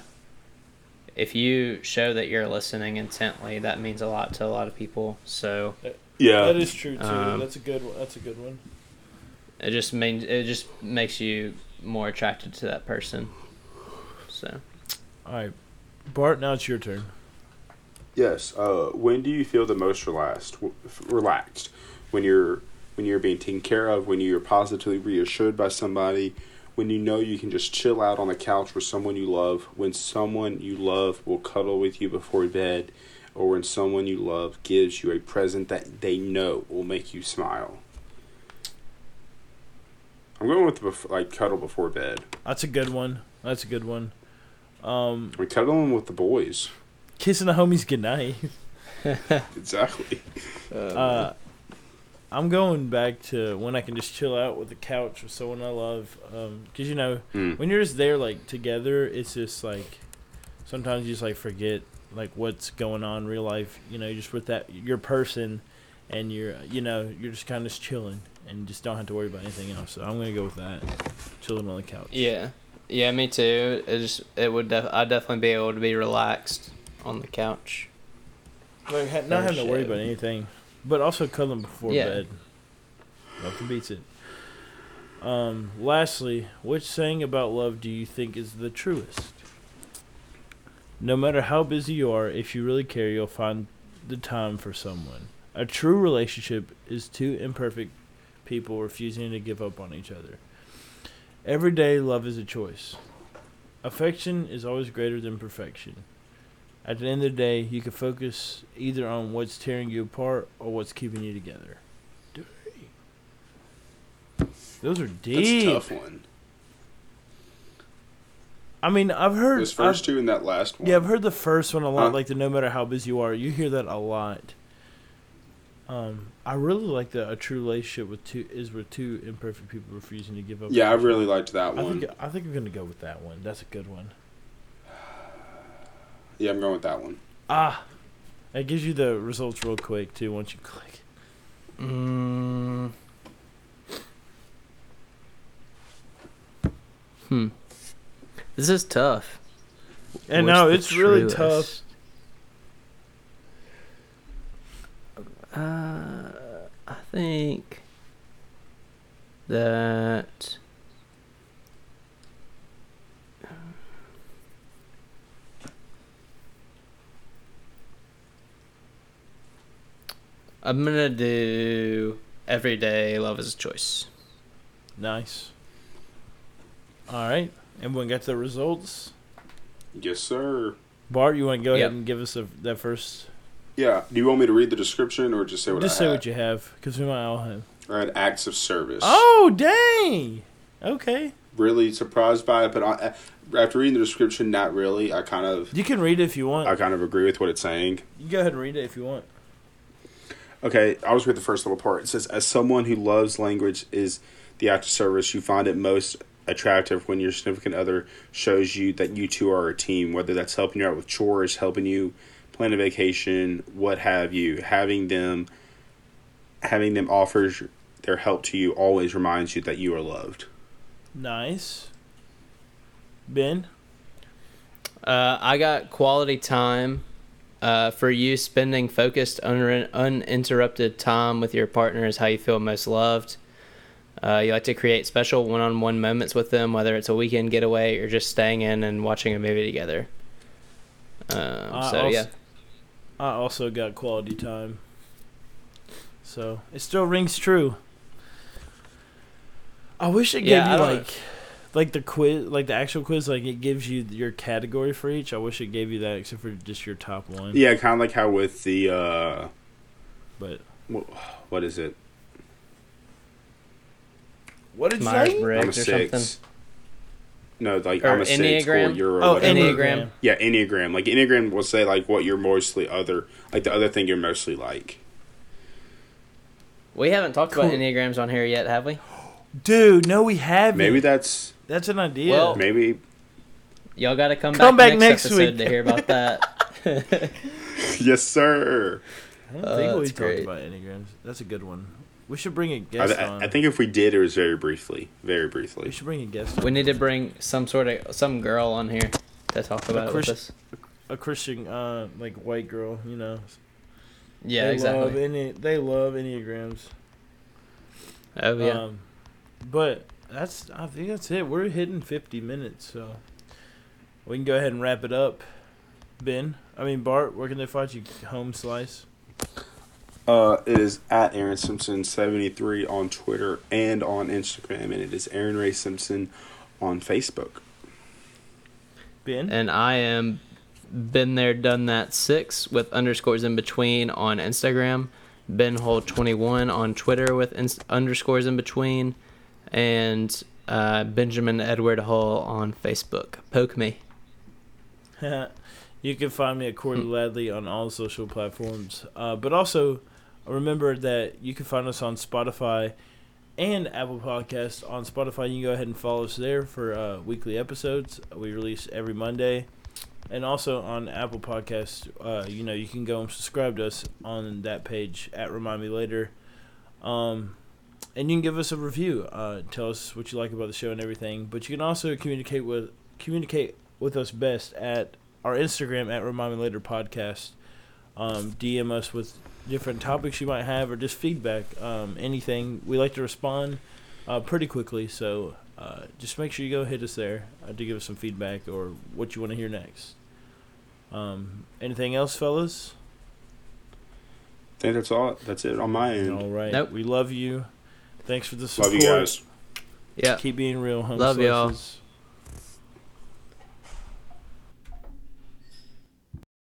[SPEAKER 1] if you show that you're listening intently, that means a lot to a lot of people. So
[SPEAKER 3] Yeah.
[SPEAKER 2] That is true too.
[SPEAKER 1] Um,
[SPEAKER 2] that's a good one. That's a good one.
[SPEAKER 1] It just means it just makes you more attracted to that person. So
[SPEAKER 2] All right, Bart. Now it's your turn.
[SPEAKER 3] Yes. Uh, when do you feel the most relaxed? Relaxed when you're when you're being taken care of, when you're positively reassured by somebody, when you know you can just chill out on the couch with someone you love, when someone you love will cuddle with you before bed, or when someone you love gives you a present that they know will make you smile. I'm going with the bef- like cuddle before bed.
[SPEAKER 2] That's a good one. That's a good one. Um,
[SPEAKER 3] I mean, cuddling with the boys.
[SPEAKER 2] kissing the homies goodnight.
[SPEAKER 3] Exactly.
[SPEAKER 2] Uh, I'm going back to when I can just chill out with the couch with someone I love. Because, you know,
[SPEAKER 3] Mm.
[SPEAKER 2] when you're just there, like, together, it's just like sometimes you just, like, forget, like, what's going on in real life. You know, you're just with that, your person, and you're, you know, you're just kind of just chilling and just don't have to worry about anything else. So I'm going to go with that. Chilling on the couch.
[SPEAKER 1] yeah, yeah, me too. It just it would def- I'd definitely be able to be relaxed on the couch.
[SPEAKER 2] Like, ha- not having to worry about anything, but also cuddling before
[SPEAKER 1] Yeah.
[SPEAKER 2] bed. Nothing beats it. Um, lastly, which saying about love do you think is the truest? No matter how busy you are, if you really care, you'll find the time for someone. A true relationship is two imperfect people refusing to give up on each other. Every day, love is a choice. Affection is always greater than perfection. At the end of the day, you can focus either on what's tearing you apart or what's keeping you together. Those are
[SPEAKER 3] That's
[SPEAKER 2] deep.
[SPEAKER 3] a tough one.
[SPEAKER 2] I mean, I've heard.
[SPEAKER 3] Those 1st
[SPEAKER 2] I've-
[SPEAKER 3] two and that last one.
[SPEAKER 2] Yeah, I've heard the first one a lot.
[SPEAKER 3] Huh?
[SPEAKER 2] Like the no matter how busy you are, you hear that a lot. Um, I really like that a true relationship with two is with two imperfect people refusing to give up.
[SPEAKER 3] Yeah, I
[SPEAKER 2] on each other.
[SPEAKER 3] really liked that
[SPEAKER 2] I
[SPEAKER 3] one.
[SPEAKER 2] think I think I'm gonna go with that one. That's a good one.
[SPEAKER 3] Yeah, I'm going with that one.
[SPEAKER 2] Ah, it gives you the results real quick too once you click.
[SPEAKER 1] Mm. Hmm. This is tough.
[SPEAKER 2] And
[SPEAKER 1] What's
[SPEAKER 2] no, it's really tough.
[SPEAKER 1] truest? Uh, I think that. I'm gonna do every day. Love is a choice.
[SPEAKER 2] Nice. All right, everyone got the results.
[SPEAKER 3] Yes, sir.
[SPEAKER 2] Bart, you want to go
[SPEAKER 1] Yep.
[SPEAKER 2] ahead and give us a, that first?
[SPEAKER 3] Yeah. Do you want me to read the description or just say what I have?
[SPEAKER 2] Just
[SPEAKER 3] I
[SPEAKER 2] say
[SPEAKER 3] had?
[SPEAKER 2] what you have, because we might all have.
[SPEAKER 3] I had acts of service.
[SPEAKER 2] Oh dang! Okay,
[SPEAKER 3] Really surprised by it, but I, after reading the description, not really. I kind of,
[SPEAKER 2] you can read it if you want.
[SPEAKER 3] I kind of agree with what it's saying.
[SPEAKER 2] You go ahead and read it if you want.
[SPEAKER 3] Okay, I was read the first little part. It says, "As someone who loves language is the act of service, you find it most attractive when your significant other shows you that you two are a team. Whether that's helping you out with chores, helping you plan a vacation, what have you. Having them, having them offers their help to you always reminds you that you are loved."
[SPEAKER 2] Nice. Ben,
[SPEAKER 1] Uh, I got quality time. Uh, for you, spending focused, un- uninterrupted time with your partner is how you feel most loved. Uh, you like to create special one-on-one moments with them, whether it's a weekend getaway or just staying in and watching a movie together. Um, so
[SPEAKER 2] also-
[SPEAKER 1] yeah,
[SPEAKER 2] I also got quality time. So it still rings true. I wish it gave
[SPEAKER 1] Yeah, I
[SPEAKER 2] you
[SPEAKER 1] don't-
[SPEAKER 2] like, like the quiz, like the actual quiz, like it gives you your category for each. I wish it gave you that, except for just your top one.
[SPEAKER 3] Yeah, kind of like how with the uh,
[SPEAKER 2] But
[SPEAKER 3] wh- what is it?
[SPEAKER 2] what did you say?
[SPEAKER 1] Briggs
[SPEAKER 3] I'm a
[SPEAKER 1] or
[SPEAKER 3] six.
[SPEAKER 1] something.
[SPEAKER 3] No, like
[SPEAKER 1] Or
[SPEAKER 3] I'm a six. Or
[SPEAKER 1] Enneagram?
[SPEAKER 3] you're a
[SPEAKER 2] Oh,
[SPEAKER 3] whatever.
[SPEAKER 1] Enneagram.
[SPEAKER 3] Yeah, Enneagram. Like Enneagram will say like what you're mostly other like the other thing you're mostly like.
[SPEAKER 1] We haven't talked about
[SPEAKER 2] Cool.
[SPEAKER 1] enneagrams on here yet, have we?
[SPEAKER 2] Dude, no, we haven't.
[SPEAKER 3] Maybe that's
[SPEAKER 2] that's an idea.
[SPEAKER 1] Well,
[SPEAKER 3] maybe
[SPEAKER 1] Y'all got to come,
[SPEAKER 2] Come
[SPEAKER 1] back,
[SPEAKER 2] back
[SPEAKER 1] next,
[SPEAKER 2] next
[SPEAKER 1] episode
[SPEAKER 2] week.
[SPEAKER 1] to hear about that.
[SPEAKER 3] yes, sir.
[SPEAKER 2] I don't
[SPEAKER 1] Uh,
[SPEAKER 2] think we talked
[SPEAKER 1] great.
[SPEAKER 2] about enneagrams. That's a good one. We should bring a guest
[SPEAKER 3] I,
[SPEAKER 2] on.
[SPEAKER 3] I think if we did, it was very briefly, very briefly.
[SPEAKER 2] we should bring a guest.
[SPEAKER 1] we
[SPEAKER 2] on.
[SPEAKER 1] need to bring some sort of some girl on here to talk about it with
[SPEAKER 2] Christ-
[SPEAKER 1] us.
[SPEAKER 2] a Christian, uh, like white girl, you know,
[SPEAKER 1] Yeah,
[SPEAKER 2] they
[SPEAKER 1] exactly.
[SPEAKER 2] Love any, they love enneagrams.
[SPEAKER 1] oh yeah.
[SPEAKER 2] Um, but that's I think that's it. We're hitting fifty minutes, so we can go ahead and wrap it up. Ben, I mean Bart, where can they find you? Home slice.
[SPEAKER 3] Uh, it is at Aaron Simpson seventy three on Twitter and on Instagram, and it is Aaron Ray Simpson on Facebook.
[SPEAKER 2] Ben.
[SPEAKER 1] and I am been there, done that six with underscores in between on Instagram, Ben Hull twenty one on Twitter with ins- underscores in between, and uh, Benjamin Edward Hull on Facebook. Poke me.
[SPEAKER 2] you can find me at Corey Ladley on all social platforms. Uh, but also, remember that you can find us on Spotify and Apple Podcasts. On Spotify, you can go ahead and follow us there for uh, weekly episodes. We release every Monday. And also on Apple Podcasts, uh, you know, you can go and subscribe to us on that page at Remind Me Later. Um, and you can give us a review. Uh, tell us what you like about the show and everything. But you can also communicate with communicate with us best at our Instagram at Remind Me Later Podcast. Um, DM us with different topics you might have or just feedback. Um, anything. We like to respond uh, pretty quickly, so uh, just make sure you go hit us there uh, to give us some feedback or what you want to hear next. Um, anything else, fellas?
[SPEAKER 3] I think that's all. That's it on my end.
[SPEAKER 2] All right.
[SPEAKER 1] Nope.
[SPEAKER 2] We love you. Thanks for the support.
[SPEAKER 3] Love you guys.
[SPEAKER 1] Yeah.
[SPEAKER 2] Keep being real. Home
[SPEAKER 1] Love y'all.
[SPEAKER 2] slices.